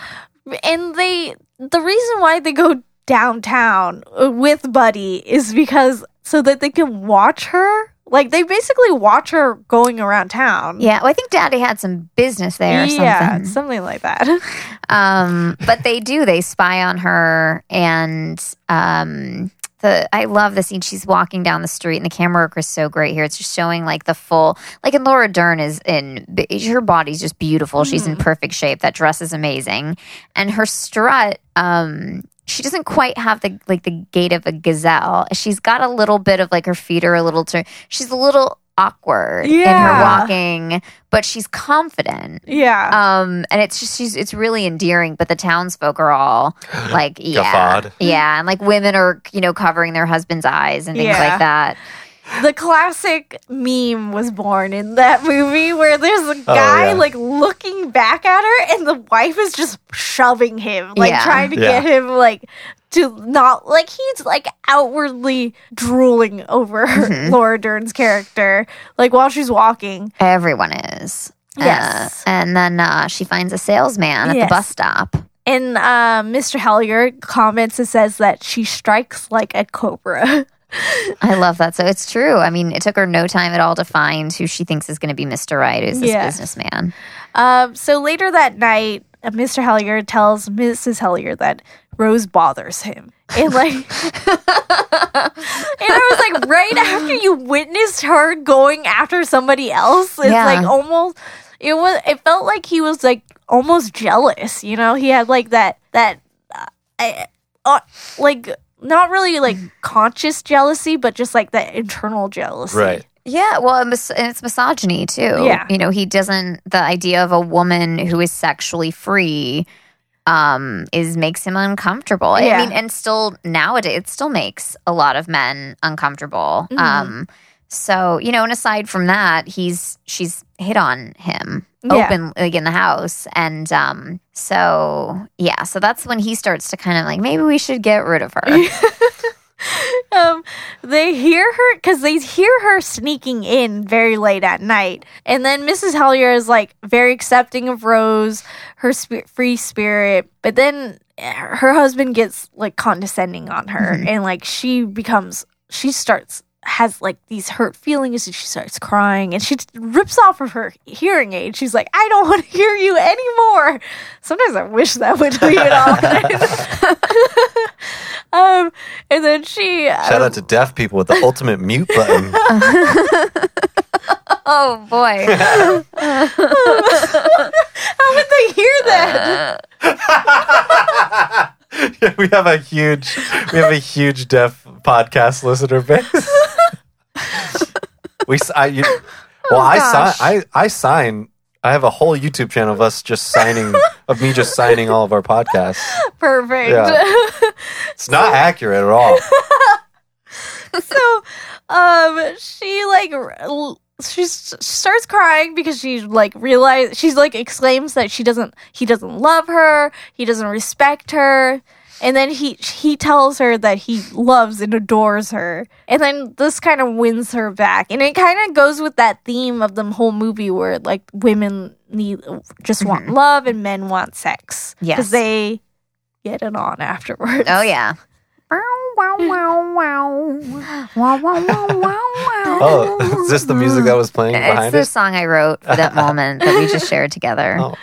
and they the reason why they go downtown uh, with Buddy is because so that they can watch her. Like they basically watch her going around town. yeah well i think daddy had some business there or yeah, something something like that. Um, but they do. They spy on her, and um, the I love the scene. She's walking down the street, and the camera work is so great here. It's just showing like the full, like, and Laura Dern is in her body's just beautiful. She's in perfect shape. That dress is amazing, and her strut. Um, she doesn't quite have the like the gait of a gazelle. She's got a little bit of like her feet are a little turn. She's a little awkward in her walking, but she's confident. Yeah. Um, and it's just she's it's really endearing. But the townsfolk are all like, yeah, Guffawed. yeah, and like women are you know covering their husbands' eyes and things Yeah. like that. The classic meme was born in that movie where there's a guy yeah. like looking back at her and the wife is just shoving him like Yeah. trying to Yeah. get him like to not like he's like outwardly drooling over Mhm. Laura Dern's character like while she's walking Everyone is. Yes. Uh, and then uh, she finds a salesman at Yes. the bus stop. and uh, Mr. Hellier comments and says that she strikes like a cobra I love that. So it's true. I mean, it took her no time at all to find who she thinks is going to be Mr. Right, who's this Yeah. businessman. Um, so later that night, uh, Mr. Hellier tells Mrs. Hellier that Rose bothers him. And like, and I was like, right after you witnessed her going after somebody else, it's Yeah. like almost, it was, it felt like he was like almost jealous, you know? He had like that, that, uh, I- uh, like, not really like conscious jealousy, but just like that internal jealousy. Right. Yeah, well, and it's misogyny too. Yeah. you know, he doesn't. The idea of a woman who is sexually free, um, is makes him uncomfortable. Yeah. I mean, and still nowadays, it still makes a lot of men uncomfortable. Mhm. Um, so you know, and aside from that, he's she's hit on him Yeah. open like in the house, and um, so yeah, so that's when he starts to kind of like maybe we should get rid of her. um, they hear her because they hear her sneaking in very late at night, and then Mrs. Hellier is like very accepting of Rose, her sp- free spirit, but then eh, her husband gets like condescending on her, Mhm. and like she becomes she starts has like these hurt feelings and she starts crying and she t- rips off of her hearing aid she's like i don't want to hear you anymore sometimes i wish that would leave it on um and then she Shout um, out to deaf people with the ultimate mute button. oh boy. how would they hear that we have a huge we have a huge deaf podcast listener base. we I, you, well I sign. I I sign I have a whole YouTube channel of us just signing of me just signing all of our podcasts. perfect Yeah. It's not accurate at all. so um she like l- she starts crying because she like realize she's like exclaims that she doesn't he doesn't love her he doesn't respect her and then he he tells her that he loves and adores her and then this kind of wins her back and it kind of goes with that theme of the whole movie where like women need just want mm-hmm. love and men want sex Yes. because they get it on afterwards Oh yeah. Wow, wow, wow. Wow, wow, wow, wow, wow. Oh, is this the music that was playing behind us? It's the it? song I wrote for that moment that we just shared together. Oh.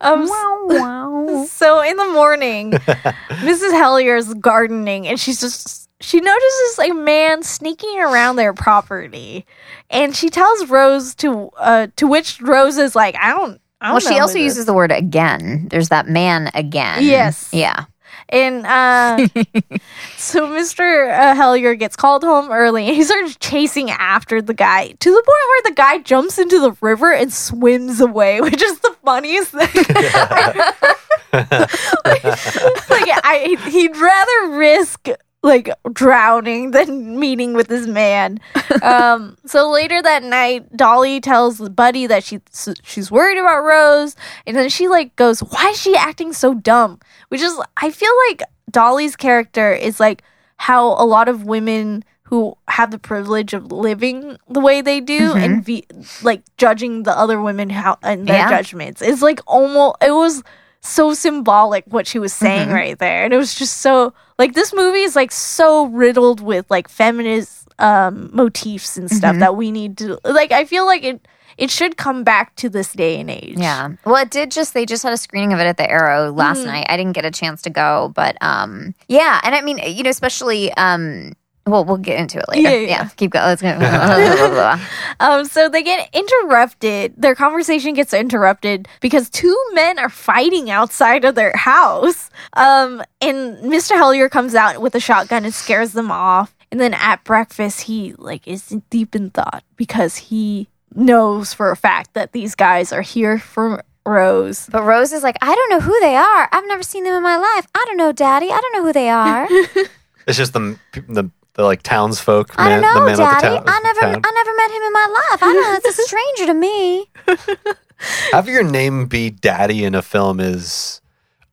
Um, s- So in the morning, Mrs. Hellier's gardening, and she's just she notices a man sneaking around their property, and she tells Rose to uh to which Rose is like, I don't. I don't Well, she also uses the word again. There's that man again. Yes. Yeah. And uh, so Mr. Uh, Hellier gets called home early and he starts chasing after the guy to the point where the guy jumps into the river and swims away, which is the funniest thing. like, I, he'd rather risk like drowning than meeting with this man. Um, so later that night, Dolly tells Buddy that she she's worried about Rose, and then she like goes, "Why is she acting so dumb?" Which is, I feel like Dolly's character is like how a lot of women who have the privilege of living the way they do and be like judging the other women how and their Yeah. judgments. It's like almost it was so symbolic what she was saying right there, and it was just so like this movie is like so riddled with like feminist um motifs and stuff that we need to like. I feel like it it should come back to this day and age. Yeah. Well, it did just they just had a screening of it at the Arrow last night. I didn't get a chance to go, but um yeah, and I mean, you know, especially um Well, we'll get into it later. Yeah, Yeah, yeah. keep going. Let's go. Um, so they get interrupted. Their conversation gets interrupted because two men are fighting outside of their house. Um, and Mr. Hellier comes out with a shotgun and scares them off. And then at breakfast, he like is deep in thought because he knows for a fact that these guys are here for Rose. but Rose is like, I don't know who they are. I've never seen them in my life. I don't know, Daddy. I don't know who they are. It's just the the, the like townsfolk. I don't man- the know, man of Daddy. the town, I never, town. I never met him in my life. I don't know. It's a stranger to me. Having your name be Daddy in a film is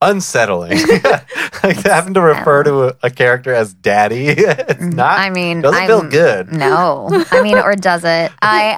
unsettling. like having to refer to a, a character as Daddy, it's not. I mean, doesn't feel I'm- good. No, I mean, or does it? I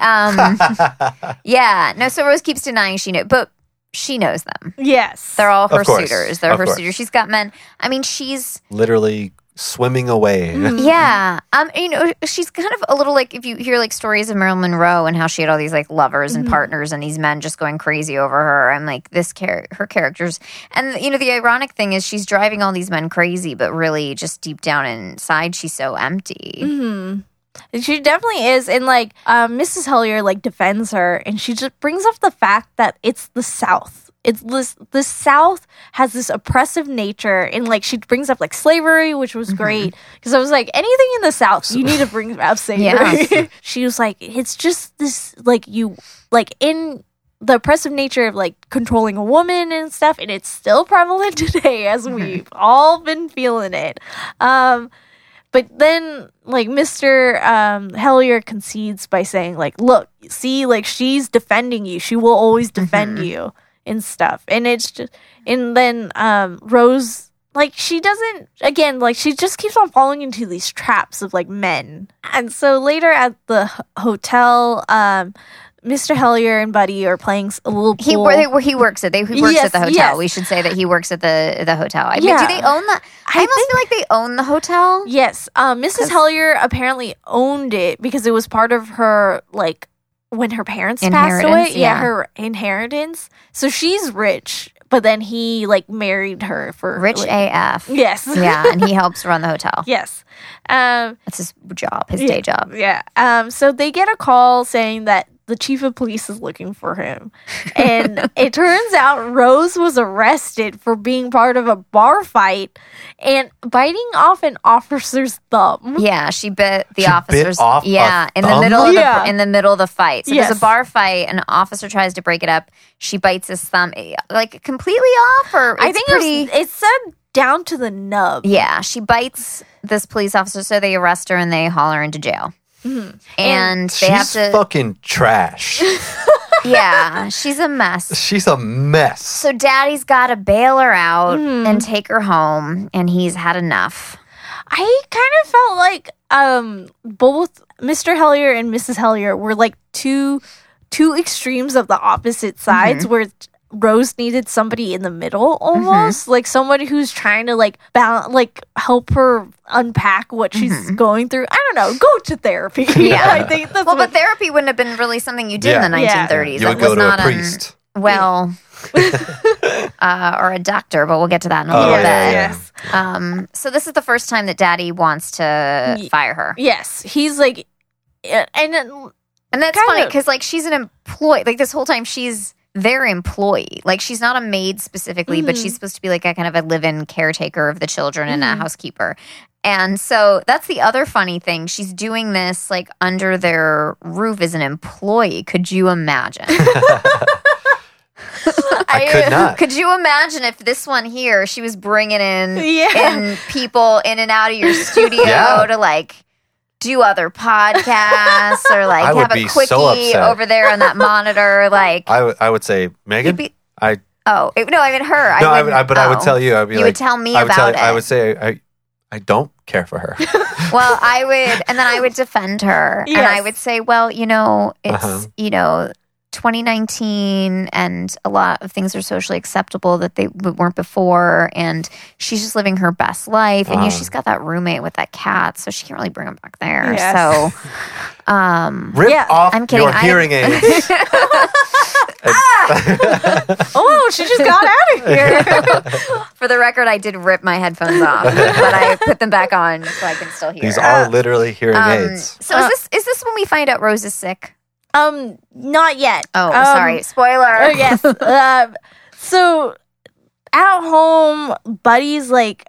um, yeah, no. So Rose keeps denying she knew, but she knows them. Yes. They're all her suitors. They're of her course. suitors. She's got men. I mean, she's Literally swimming away. Mm-hmm. yeah. Um, you know, she's kind of a little like if you hear like stories of Marilyn Monroe and how she had all these like lovers and partners and these men just going crazy over her. I'm like this char- her characters, and you know, the ironic thing is she's driving all these men crazy, but really just deep down inside, she's so empty. hmm She definitely is, and like um, Mrs. Hellier like defends her, and she just brings up the fact that it's the South. It's this the South has this oppressive nature, and like she brings up like slavery, which was great because I was like anything in the South you need to bring up slavery. Yeah. she was like it's just this like you like in the oppressive nature of like controlling a woman and stuff, and it's still prevalent today as we've all been feeling it. Um, but then, like, Mr. Um, Hellier concedes by saying, like, look, see, like, she's defending you. She will always defend you and stuff. And it's just, and then um, Rose, like, she doesn't, again, like, she just keeps on falling into these traps of, like, men. And so later at the hotel, um, Mr. Hellier and Buddy are playing a little He pool. where, they, where he works at they he works Yes, at the hotel. yes. We should say that he works at the the hotel. I mean, do they own the? I, I almost feel like they own the hotel. Yes, um, Mrs. Hellier apparently owned it because it was part of her like when her parents passed away. Yeah, yeah. her inheritance. So she's rich, but then he like married her for Rich like, AF. Yes. yeah, and he helps run the hotel. yes. Um, That's his job, his Yeah. day job. yeah. Um, so they get a call saying that the chief of police is looking for him. And it turns out Rose was arrested for being part of a bar fight and biting off an officer's thumb. Yeah, she bit the She bit officers. off a yeah, in the thumb? middle of Yeah. in the middle of the fight. So there's Yes. a bar fight. And an officer tries to break it up. She bites his thumb, eh, like completely off, or I think pretty. it, was, it said down to the nub. Yeah, she bites this police officer, so they arrest her and they haul her into jail. And, they have She's to. fucking trash. yeah, she's a mess. She's a mess. So daddy's got to bail her out Mhm. and take her home, and he's had enough. I kind of felt like um both Mr. Hellier and Mrs. Hellier were like two two extremes of the opposite sides where Rose needed somebody in the middle almost like somebody who's trying to like balance like help her unpack what she's going through. I don't know, go to therapy. Yeah. I think that's Well, what but therapy wouldn't have been really something you did in the Yeah. 1930s. you would It go was to a not, priest. well, uh, or a doctor, but we'll get to that in a Oh, little yeah, bit. yeah. yes. Um, so this is the first time that Daddy wants to Ye- fire her, Yes, he's like and and that's funny because like she's an employee. Like this whole time, she's their employee. Like she's not a maid specifically, but Mhm. she's supposed to be like a kind of a live-in caretaker of the children and a Mhm. housekeeper. And so that's the other funny thing. She's doing this like under their roof as an employee. Could you imagine? I could not. Could you imagine if this one here, she was bringing in Yeah. in people in and out of your studio Yeah. to like do other podcasts or like I have a be so quickie over there on that monitor? Like, I would- I would say, Megan. be, I oh it- no, I mean her. no, I, I, would, I, but I would oh. tell you. I'd be You like, would tell me I would about tell, I would say, I, I don't care for her. Well, I would, and then I would defend her, and I would say, well, you know, it's Uh-huh. you know. 2019 and a lot of things are socially acceptable that they weren't before and she's just living her best life and you know, she's got that roommate with that cat so she can't really bring him back there Yes. so um Rip Yeah, off I'm kidding. your I- hearing aids. oh, she just got out of here. For the record, I did rip my headphones off, but I put them back on so I can still hear. These are literally hearing Um, aids. so is this is this when we find out Rose is sick? Um, not yet. Oh, Um, sorry, spoiler. Oh yes. um, so at home, Buddy's like,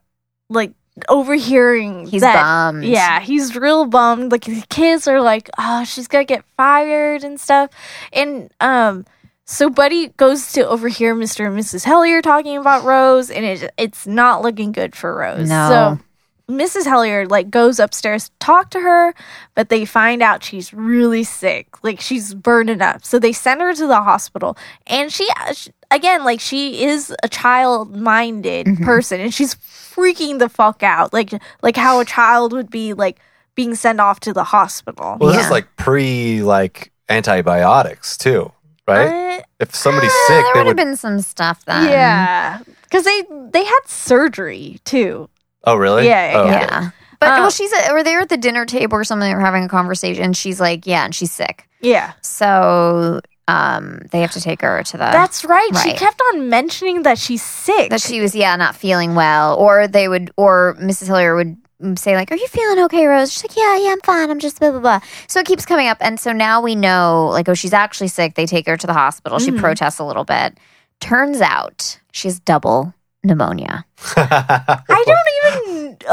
like overhearing. He's that, bummed. Yeah, he's real bummed. Like the kids are like, oh, she's gonna get fired and stuff. And um, so Buddy goes to overhear Mr. and Mrs. Hellier talking about Rose, and it it's not looking good for Rose. No. So Mrs. Hellier like goes upstairs to talk to her, but they find out she's really sick. Like she's burning up. So they send her to the hospital. And she sh- again, like she is a child-minded Mm-hmm. person and she's freaking the fuck out. Like like how a child would be like being sent off to the hospital. Well, this Yeah. is like pre like antibiotics too, right? Uh, if somebody's Uh, sick, there they would have been some stuff then. yeah. Cuz they they had surgery too. Oh, really? Yeah, Oh, yeah. okay. Yeah. But Uh, well, she's or they're at the dinner table or something. They're having a conversation. She's like, "Yeah," and she's sick. Yeah. So um, they have to take her to the. That's right. She kept on mentioning that she's sick. that she was yeah not feeling well, or they would, or Mrs. Hillyer would say like, "Are you feeling okay, Rose?" She's like, "Yeah, yeah, I'm fine. I'm just blah blah blah." So it keeps coming up, and so now we know like, oh, she's actually sick. They take her to the hospital. She Mhm. protests a little bit. Turns out she's double pneumonia. I don't even.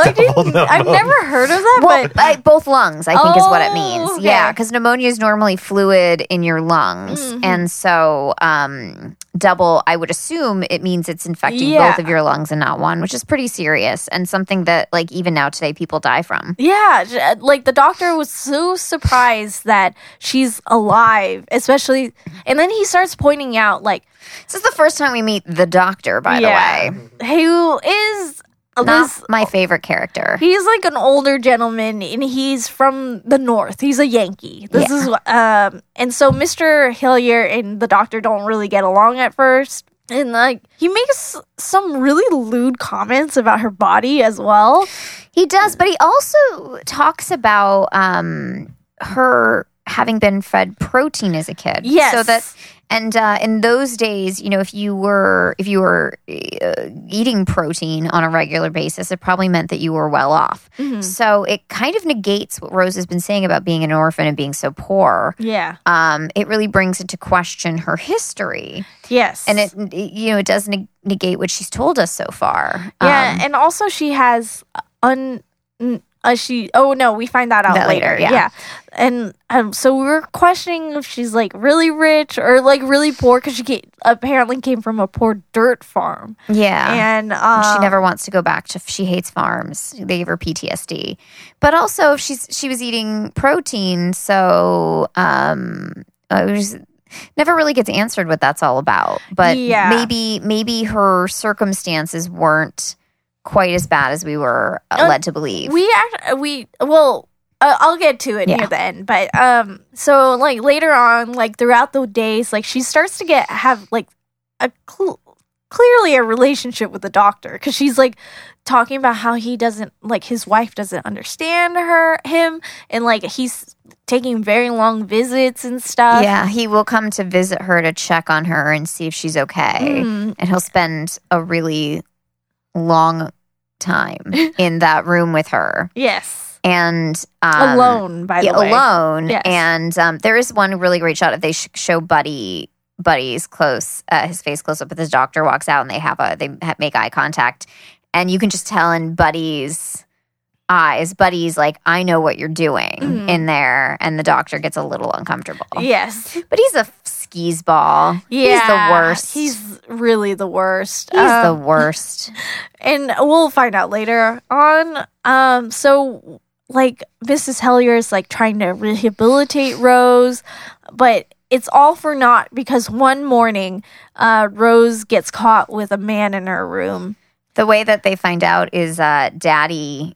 I Double didn't. I've never heard of that. Well, but I, both lungs, I think, is what it Oh, means. okay. Yeah, because pneumonia is normally fluid in your lungs, Mhm. and so um, double. I would assume it means it's infecting Yeah. both of your lungs and not one, which is pretty serious and something that, like, even now today, people die from. yeah, like the doctor was so surprised that she's alive, especially. And then he starts pointing out, like, This is the first time we meet the doctor, by Yeah. the way. who is Not this? my favorite character. He's like an older gentleman, and he's from the north. He's a Yankee. This Yeah. is um, and so Mister Hillyer and the doctor don't really get along at first, and like he makes some really lewd comments about her body as well. He does, but he also talks about um, her having been fed protein as a kid. Yes. So that and uh, in those days, you know, if you were if you were uh, eating protein on a regular basis, it probably meant that you were well off. Mhm. So it kind of negates what Rose has been saying about being an orphan and being so poor. Yeah. Um, it really brings into question her history, Yes. and it you know it does neg- negate what she's told us so far. Yeah, Um, and also she has un. Uh, she oh no we find that out That later, later, yeah. and um, so we were questioning if she's like really rich or like really poor because she came, apparently came from a poor dirt farm yeah. and um, she never wants to go back to she hates farms they gave her ptsd but also if she's she was eating protein so um it was never really gets answered what that's all about but Yeah. maybe maybe her circumstances weren't quite as bad as we were uh, Uh, led to believe we act we well uh, I'll get to it Yeah. near the end but um so like later on like throughout the days like she starts to get have like a cl- clearly a relationship with the doctor because she's like talking about how he doesn't like his wife doesn't understand her him and like he's taking very long visits and stuff yeah he will come to visit her to check on her and see if she's okay Mhm. and he'll spend a really long time in that room with her yes and um, alone by yeah, the way alone. Yes. And um, there is one really great shot if they sh- show Buddy Buddy's close, uh, his face close up, but the doctor walks out and they have a they ha- make eye contact, and you can just tell in Buddy's eyes, Buddy's like, "I know what you're doing" Mhm. in there, and the doctor gets a little uncomfortable. yes But he's a skis ball. yeah he's the worst. he's really the worst he's the Um, worst. and we'll find out later on. Um, so like Mrs. Hellier is like trying to rehabilitate Rose, but it's all for naught because one morning, uh, Rose gets caught with a man in her room. The way that they find out is uh, Daddy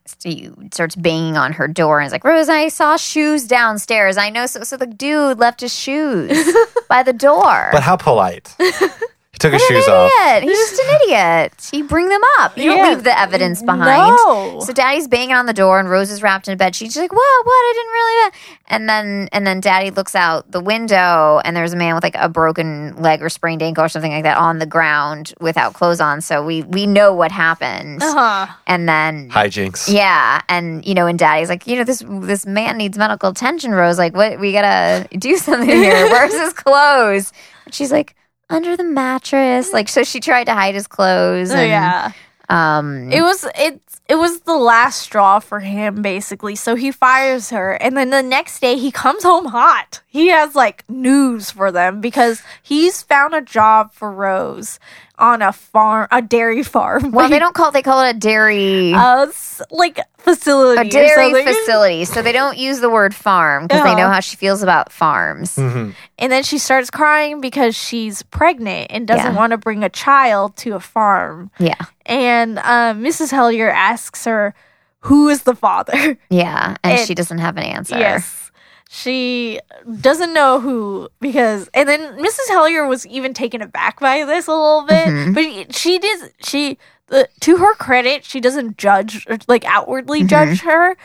starts banging on her door and is like, Rose, I saw shoes downstairs. I know. So, so the dude left his shoes by the door. But how polite. took his What an shoes off. idiot. He's just an idiot. You bring them up. You Yeah. don't leave the evidence behind. No. So daddy's banging on the door and Rose is wrapped in a bed. She's like, "What? What? I didn't really." And then and then daddy looks out the window and there's a man with like a broken leg or sprained ankle or something like that on the ground without clothes on. So we we know what happened. Uh-huh. And then Hijinks. yeah, and you know, and Daddy's like, you know, this this man needs medical attention. Rose, like, what? We gotta do something here. Where's his clothes? And she's like, under the mattress. Like, so she tried to hide his clothes. So And, yeah. Um. It was it it was the last straw for him basically. So he fires her and then the next day he comes home hot. He has like news for them because he's found a job for Rose on a farm, a dairy farm. well, they don't call they call it a dairy. uh, like facility a dairy something. facility, so they don't use the word farm because they know how she feels about farms. Mhm. And then she starts crying because she's pregnant and doesn't Yeah. want to bring a child to a farm. Yeah, And um, Mrs. Hellier asks her, "Who is the father?" yeah, and It- she doesn't have an answer. Yes. She doesn't know who because and then Mrs. Hellier was even taken aback by this a little bit. Mhm. But she, she did she the, to her credit, she doesn't judge or like outwardly Mhm. judge her.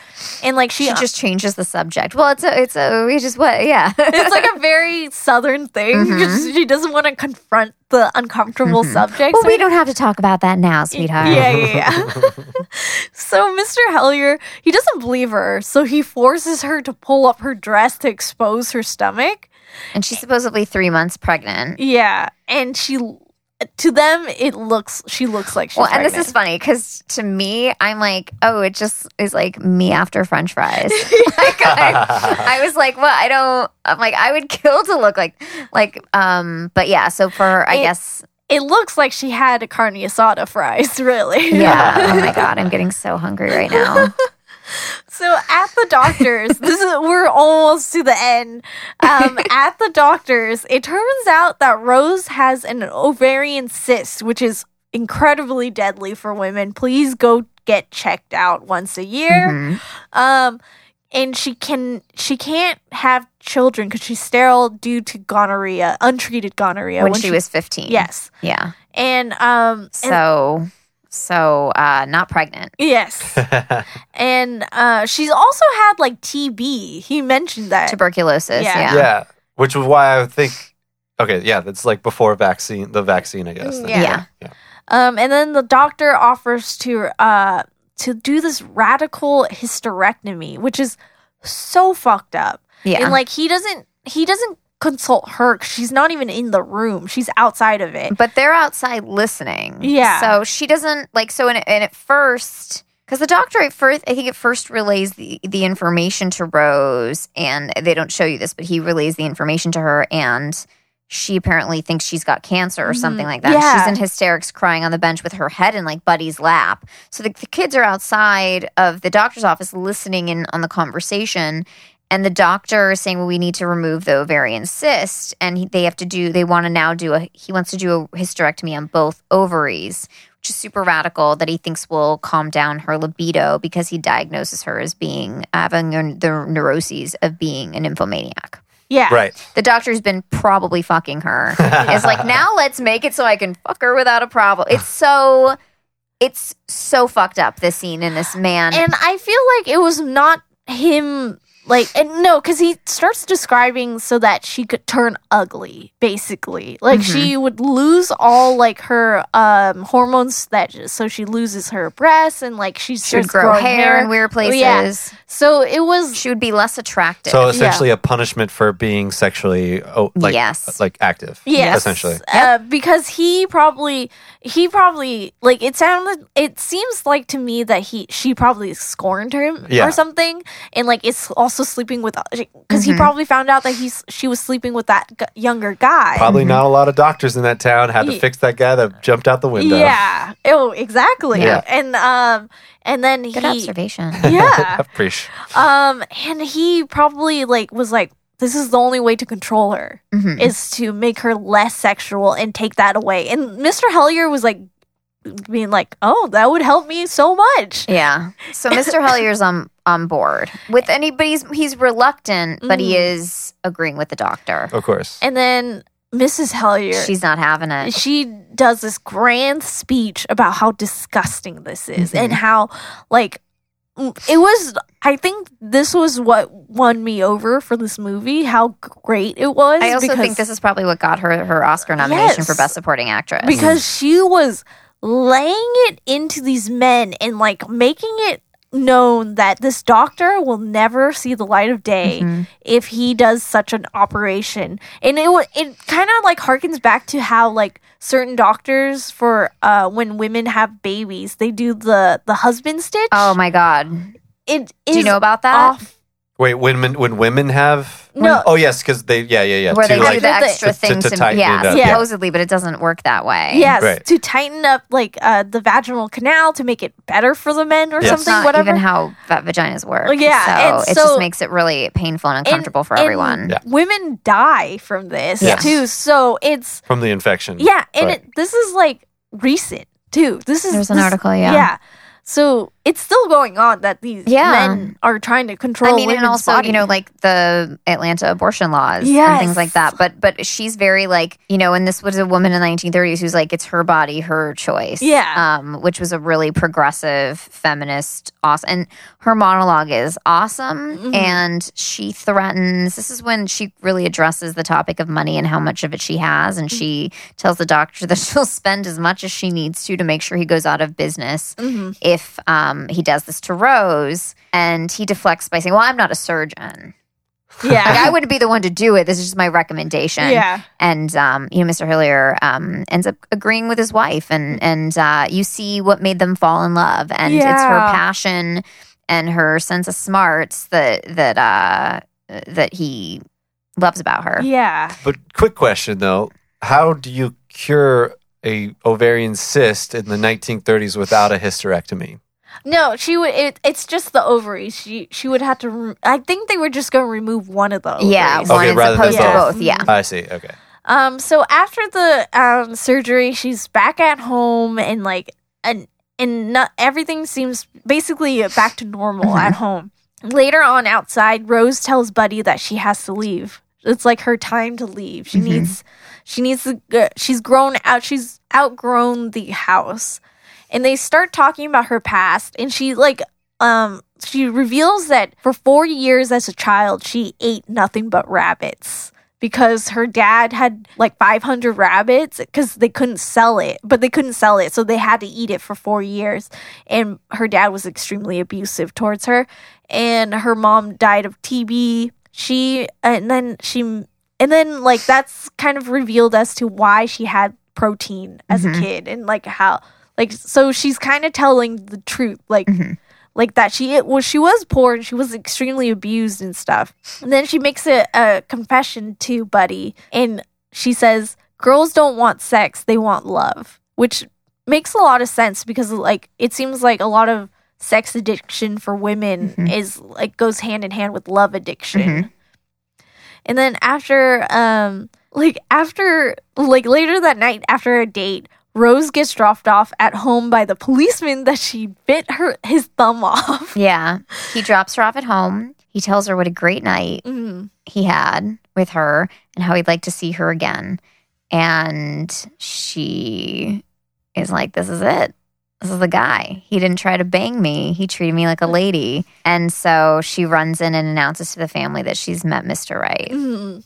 And like she, She just changes the subject. Well, it's a, it's a, we just what, yeah. it's like a very southern thing. Mhm. She doesn't want to confront the uncomfortable Mhm. subjects. well, we don't have to talk about that now, sweetheart. Yeah, yeah, yeah. so Mr. Hillyer, he doesn't believe her, so he forces her to pull up her dress to expose her stomach. And she's supposedly three months pregnant. Yeah, and she to them it looks she looks like she's well, and this is funny because to me, I'm like, oh, it just is like me after French fries. like, I, I was like, well, I don't. I'm like, I would kill to look like, like, um. But yeah, so for her, I It- guess, it looks like she had a carne asada fries, really. yeah. oh my god, I'm getting so hungry right now. So at the doctor's, this is we're almost to the end. Um, at the doctor's, it turns out that Rose has an ovarian cyst, which is incredibly deadly for women. Please go get checked out once a year. Mhm. Um, and she can she can't have children because she's sterile due to gonorrhea, untreated gonorrhea When she was 15. Yes, Yeah. and um, and- So, so uh, not pregnant. yes, and uh, she's also had like TB. He mentioned that. Tuberculosis. Yeah. Yeah. yeah, which is why I think. Okay, yeah, that's like before vaccine. The vaccine, I guess. then. Yeah. Yeah. Um, and then the doctor offers to uh to do this radical hysterectomy, which is so fucked up. Yeah. And like he doesn't he doesn't consult her. she's not even in the room. She's outside of it. but they're outside listening. Yeah. So she doesn't like. So in and at first, because the doctor at first, I think at first relays the the information to Rose, and they don't show you this, but he relays the information to her, and she apparently thinks she's got cancer or something like that. Mm-hmm. Yeah. She's in hysterics, crying on the bench with her head in like Buddy's lap. So the, the kids are outside of the doctor's office listening in on the conversation. And the doctor is saying, well, we need to remove the ovarian cyst. And he, they have to do, they want to now do a, he wants to do a hysterectomy on both ovaries, which is super radical that he thinks will calm down her libido because he diagnoses her as being, having the neuroses of being an nymphomaniac Yeah. Right. The doctor's been probably fucking her. it's like, now let's make it so I can fuck her without a problem. It's so, it's so fucked up, this scene and this man. And I feel like it was not him like and no because he starts describing so that she could turn ugly basically like Mm-hmm. she would lose all like her um hormones that so she loses her breasts and like she's she would just grow growing hair, in weird places. Yeah. so it was She would be less attractive. So essentially, a punishment for being sexually, oh, like, Yes. like active. Yes, essentially. uh, because he probably he probably like it sounded. It seems like to me that he she probably scorned him Yeah. or something, and like it's also sleeping with because Mm-hmm. he probably found out that he's she was sleeping with that g- younger guy. Probably not a lot of doctors in that town had to Ye- fix that guy that jumped out the window. Yeah. Oh, exactly. Yeah. And um, and then Good he observation. yeah. Appreciate. um, and he probably like was like. This is the only way to control her Mhm. is to make her less sexual and take that away. And Mr. Hillyer was like being like, "Oh, that would help me so much." Yeah. So Mr. Hillyer's on on board with anybody's. He's reluctant, but he Mhm. is agreeing with the doctor. Of course. And then Mrs. Hillyer, She's not having it. she does this grand speech about how disgusting this is and Mm-hmm. how like it was i think this was what won me over for this movie how great it was I also because, think this is probably what got her her Oscar nomination Yes. for Best Supporting Actress. because she was laying it into these men and like making it known that this doctor will never see the light of day Mm-hmm. if he does such an operation and it it kind of like harkens back to how like certain doctors for uh when women have babies they do the the husband stitch oh my god, it do you know about that? off Wait, when when, when women have No. Oh yes, because they yeah yeah yeah. Where to, they like, do the extra To- to- things, to to, tighten yeah, it up, yeah. supposedly, but it doesn't work that way. yes Right. to tighten up like uh the vaginal canal to make it better for the men or Yes. something Not whatever even how va- vaginas work. Yeah, so and it so- just makes it really painful and uncomfortable for And- everyone. Yeah. women die from this Yes. too so it's from the infection. Yeah, and it, this is like recent too. This is There's an this- article, yeah. yeah. So it's still going on that these Yeah. men are trying to control. I mean, and also, body. you know, like the Atlanta abortion laws and things like that. But but she's very like, you know, and this was a woman in the 1930s who's like, it's her body, her choice. Yeah. Um, which was a really progressive feminist, awesome. And her monologue is awesome. Mm-hmm. And she threatens. This is when she really addresses the topic of money and how much of it she has. And she tells the doctor that she'll spend as much as she needs to to make sure he goes out of business Mm-hmm. If um, he does this to Rose. And he deflects by saying, Well, I'm not a surgeon. Like, yeah, I wouldn't be the one to do it. This is just my recommendation. yeah, And um, you know, Mr. Hillyer um, ends up agreeing with his wife, and and uh, you see what made them fall in love, and it's her passion and her sense of smarts that that uh, that he loves about her. yeah. But quick question though, how do you cure a ovarian cyst in the 1930s without a hysterectomy? No, she would. It, it's just the ovaries. She she would have to. Re- I think they were just going to remove one of those. Yeah, Okay, one is rather than opposed to both. both. Yeah. I see. Okay. Um. So after the um surgery, she's back at home and like and and not everything seems basically back to normal at home. Later on outside, Rose tells Buddy that she has to leave. It's like her time to leave. She needs she needs to go, she's grown out she's outgrown the house. And they start talking about her past and she like um she reveals that for 4 years as a child she ate nothing but rabbits because her dad had like 500 rabbits because they couldn't sell it but they couldn't sell it so they had to eat it for four years and her dad was extremely abusive towards her and her mom died of tb she and then she and then like that's kind of revealed as to why she had protein as a mm-hmm. kid and like how like so she's kind of telling the truth like mm-hmm. like that she it was she was poor and she was extremely abused and stuff. And then she makes a, a confession to buddy and she says girls don't want sex they want love which makes a lot of sense because like it seems like a lot of sex addiction for women mm-hmm. is like goes hand in hand with love addiction and then after um like after like later that night after a date Rose gets dropped off at home by the policeman that she bit her his thumb off. Yeah. He drops her off at home. He tells her what a great night Mm. he had with her and how he'd like to see her again. And she is like, This is it. This is the guy. He didn't try to bang me. He treated me like a lady. And so she runs in and announces to the family that she's met Mr. Right. Mhm.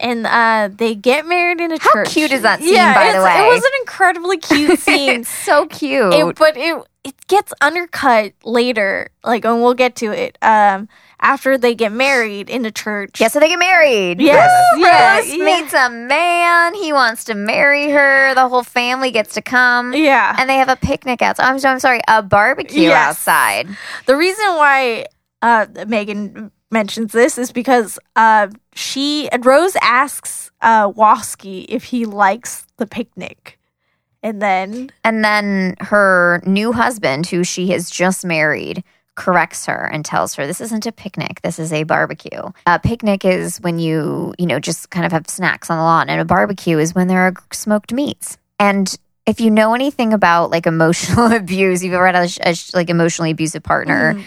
And uh, they get married in a How church. How cute is that scene, yeah, by the way? It was an incredibly cute scene. so cute. It- but it it gets undercut later, like, and we'll get to it. Um, after they get married in a church. yeah, so they get married. Yes, Woo! yeah, Rose yeah. meets a man. He wants to marry her. The whole family gets to come. Yeah. And they have a picnic outside. I'm, I'm sorry, a barbecue Yes. outside. The reason why uh, Megan mentions this is because uh, she and Rose asks uh, Wasky if he likes the picnic, and then And then her new husband, who she has just married, corrects her and tells her this isn't a picnic. This is a barbecue. A picnic is when you you know just kind of have snacks on the lawn and a barbecue is when there are smoked meats. And if you know anything about like emotional abuse you've ever had a, a like emotionally abusive partner Mhm.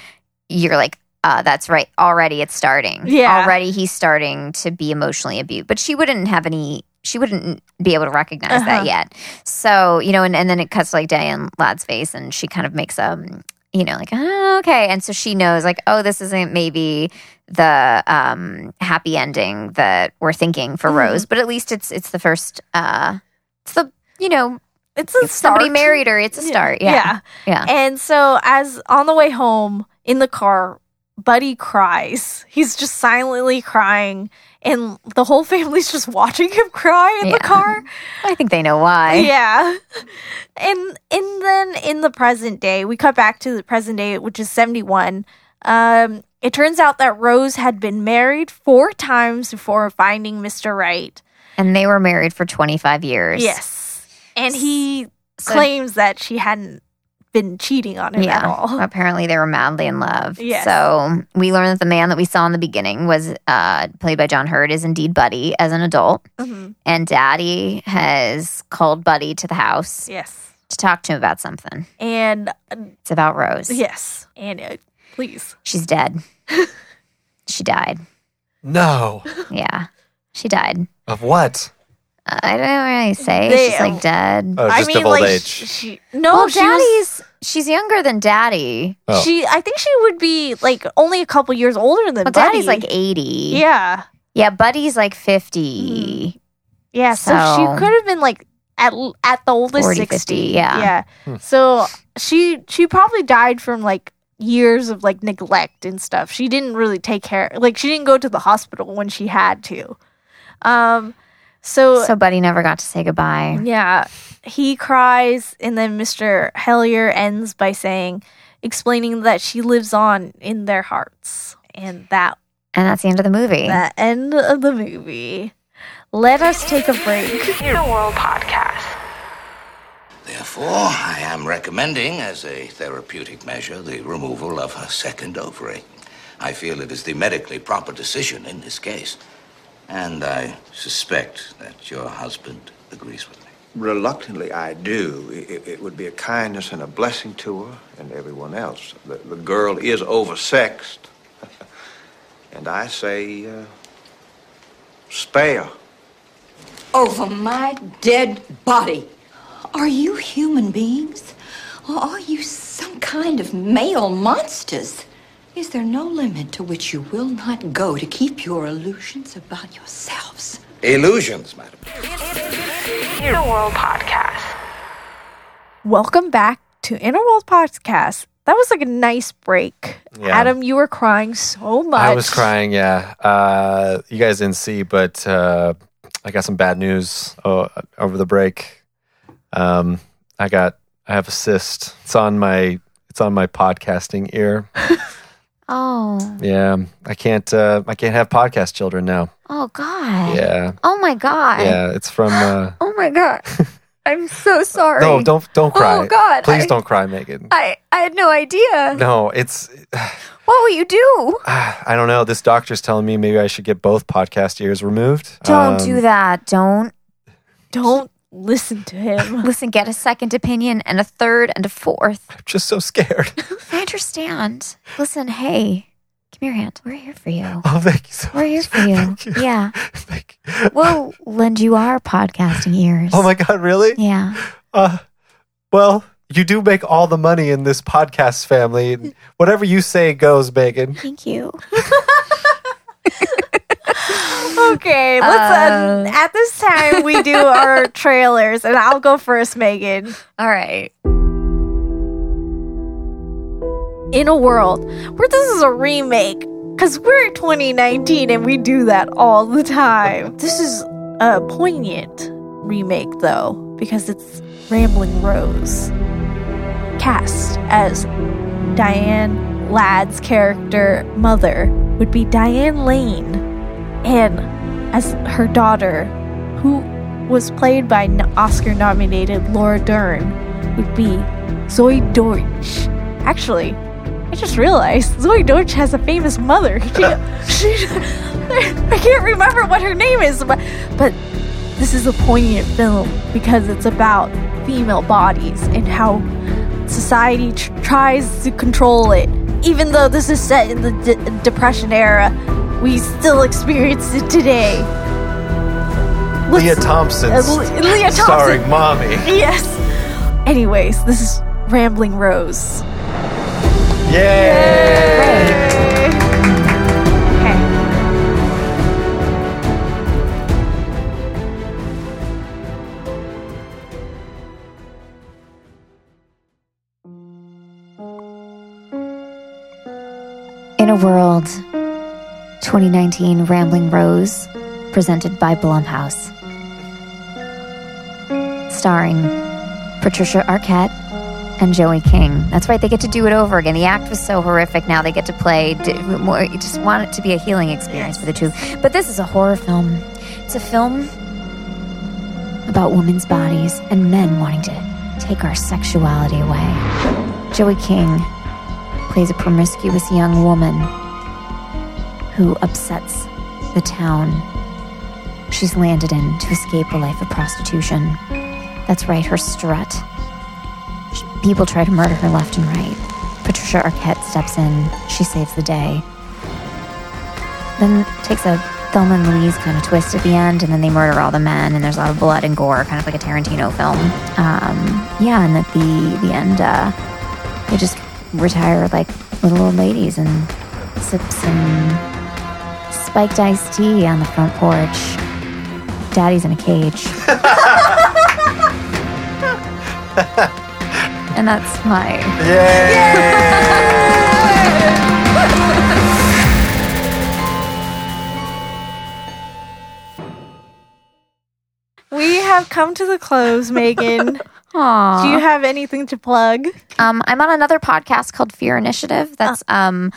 you're like uh, that's right already it's starting Yeah. already he's starting to be emotionally abused but she wouldn't have any she wouldn't be able to recognize Uh-huh. that yet. So, you know, and, and then it cuts to like Diane Ladd's face and she kind of makes um, you know, like, oh, okay. And so she knows like, oh, this isn't maybe the um happy ending that we're thinking for Mhm. Rose, but at least it's it's the first uh it's the you know, It's a somebody married her, it's a start. Yeah. yeah. Yeah. And so, as on the way home in the car, Buddy cries. He's just silently crying, and the whole family's just watching him cry in the car. I think they know why. Yeah. And and then in the present day, we cut back to the present day, which is 71. Um, it turns out that Rose had been married four times before finding Mr. Wright. And they were married for 25 years. Yes. And he So- claims that she hadn't been cheating on him at Yeah. all. Apparently they were madly in love. Yes. So we learned that the man that we saw in the beginning was uh, played by John Hurt is indeed Buddy as an adult. Mhm. And Daddy has called Buddy to the house Yes. to talk to him about something. And uh, It's about Rose. yes. And uh, please. She's dead. she died. No. Yeah. She died. Of what? I don't really say. They- She's like dead. Oh, just of old like, age. She, she- no, well, she was- Daddy's she's younger than Daddy. Oh. She, I think she would be like only a couple years older than Well, Buddy. Daddy's like 80. yeah, Yeah, Buddy's like 50. yeah. So, So- she could have been like at at the oldest 40, 60. 50, yeah. yeah. Hmm. So she she probably died from like years of like neglect and stuff. She didn't really take care. Like she didn't go to the hospital when she had to. Um. So, So Buddy never got to say goodbye. yeah, he cries, and then Mr. Hillyer ends by saying, explaining that she lives on in their hearts, and that And that's the end of the movie. the end of the movie. Let us take a break. In a World Podcast. Therefore, I am recommending, as a therapeutic measure, the removal of her second ovary. I feel it is the medically proper decision in this case. And I suspect that your husband agrees with me. Reluctantly, I do. It, it would be a kindness and a blessing to her and everyone else. The, the girl is oversexed. and I say, uh, spare. over my dead body. Are you human beings? Or are you some kind of male monsters? Is there no limit to which you will not go to keep your illusions about yourselves? Illusions, madam. In a World Podcast. Welcome back to In a World Podcast. That was like a nice break. Yeah. Adam, you were crying so much. I was crying, yeah. Uh, you guys didn't see, but uh, I got some bad news uh, over the break. Um, I got, I have a cyst. It's on my, it's on my podcasting ear. oh. Yeah, I can't, uh, I can't have podcast children now. Oh God. Yeah, Oh my God. yeah. It's from. Uh, Oh my God. I'm so sorry. no, don't, don't cry. Oh, God, please I- don't cry, Megan. I I had no idea. No, it's. What will you do? I don't know. This doctor's telling me maybe I should get both podcast ears removed. Don't Um, do that. Don't Don't listen to him. listen. Get a second opinion and a third and a fourth. I'm just so scared. I understand. Listen, hey, give me your hand. We're here for you. oh, thank you so We're here for you. Thank you. Yeah. Thank you. We'll lend you our podcasting ears. Oh my God, really? Yeah. Uh, well, you do make all the money in this podcast family. and Whatever you say goes, Megan. Thank you. Okay, let's. Uh, at this time, we do our trailers, and I'll go first, Megan. All right. In a world where this is a remake, because we're 2019 and we do that all the time. This is a poignant remake, though, because it's Rambling Rose. Cast as Diane Ladd's character, Mother, would be Diane Lane. And as her daughter, who was played by Oscar nominated Laura Dern, would be Zoey Deutch. Actually, I just realized Zoey Deutch has a famous mother. She, she, I can't remember what her name is, but, but this is a poignant film because it's about female bodies and how society tr- tries to control it. Even though this is set in the D- Depression era, we still experience it today. Lea Thompson's Uh, Le- Lea Thompson. starring mommy. Yes. Anyways, this is Rambling Rose. Yay! In a World 2019 Rambling Rose, presented by Blumhouse. Starring Patricia Arquette and Joey King. That's right, they get to do it over again. The act was so horrific, now they get to play. you just want it to be a healing experience for the two. But this is a horror film. It's a film about women's bodies and men wanting to take our sexuality away. Joey King plays a promiscuous young woman who upsets the town she's landed in to escape a life of prostitution. That's right, her strut. People try to murder her left and right. Patricia Arquette steps in. She saves the day. Then takes a Thelma and Louise kind of twist at the end, and then they murder all the men, and there's a lot of blood and gore, kind of like a Tarantino film. Um, yeah, and at the the end, uh, they just retire like little old ladies and sip some spiked iced tea on the front porch. Daddy's in a cage. and that's my We have come to the close, Megan. Aww. Do you have anything to plug? Um, I'm on another podcast called Fear Initiative. That's um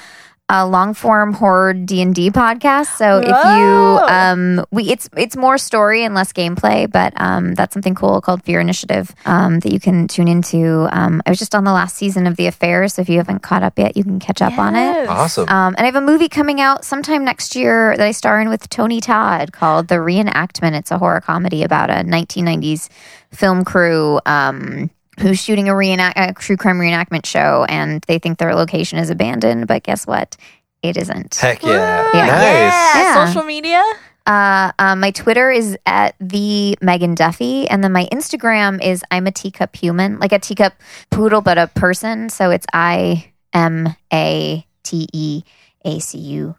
a long form horror D and D podcast. So if you um we it's it's more story and less gameplay, but um that's something cool called Fear Initiative um that you can tune into. Um, I was just on the last season of The Affair, so if you haven't caught up yet, you can catch up on it. Awesome. Um, and I have a movie coming out sometime next year that I star in with Tony Todd called The Reenactment. It's a horror comedy about a 1990s film crew um, who's shooting a, reenact- a true crime reenactment show, and they think their location is abandoned, but guess what? It isn't. Heck yeah. Yeah. Nice. Yeah. Yeah. Social media? Uh, um, my Twitter is at the Megan Duffy, and then my Instagram is I'm a teacup human, like a teacup poodle, but a person. So it's I M A T E A C U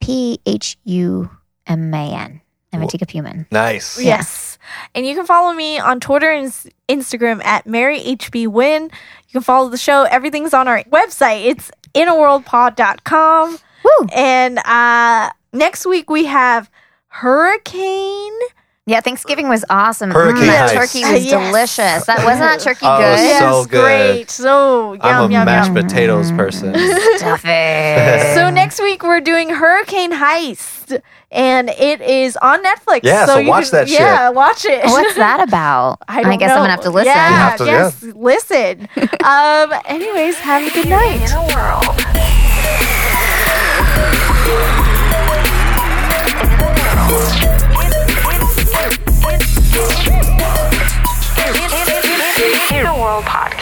P H U M A N. I'm a teacup human. Nice. Yes. And you can follow me on Twitter and Instagram at MaryHBWin. You can follow the show. Everything's on our website. It's inaworldpod.com. Woo! And uh, next week we have Hurricane. Yeah, Thanksgiving was awesome. Hurricane that Heist. turkey was Yes. delicious. That wasn't that turkey Oh, good. so yes, good. great. So yum, I'm a yum, mashed yum. potatoes person. Stuff it. So next week we're doing Hurricane Heist, and it is on Netflix. Yeah, so you watch that shit. Yeah, watch it. What's that about? I, don't guess I'm gonna have to listen. Yeah, You have to, yes, listen. um. Anyways, have a good night. In a world. World Podcast.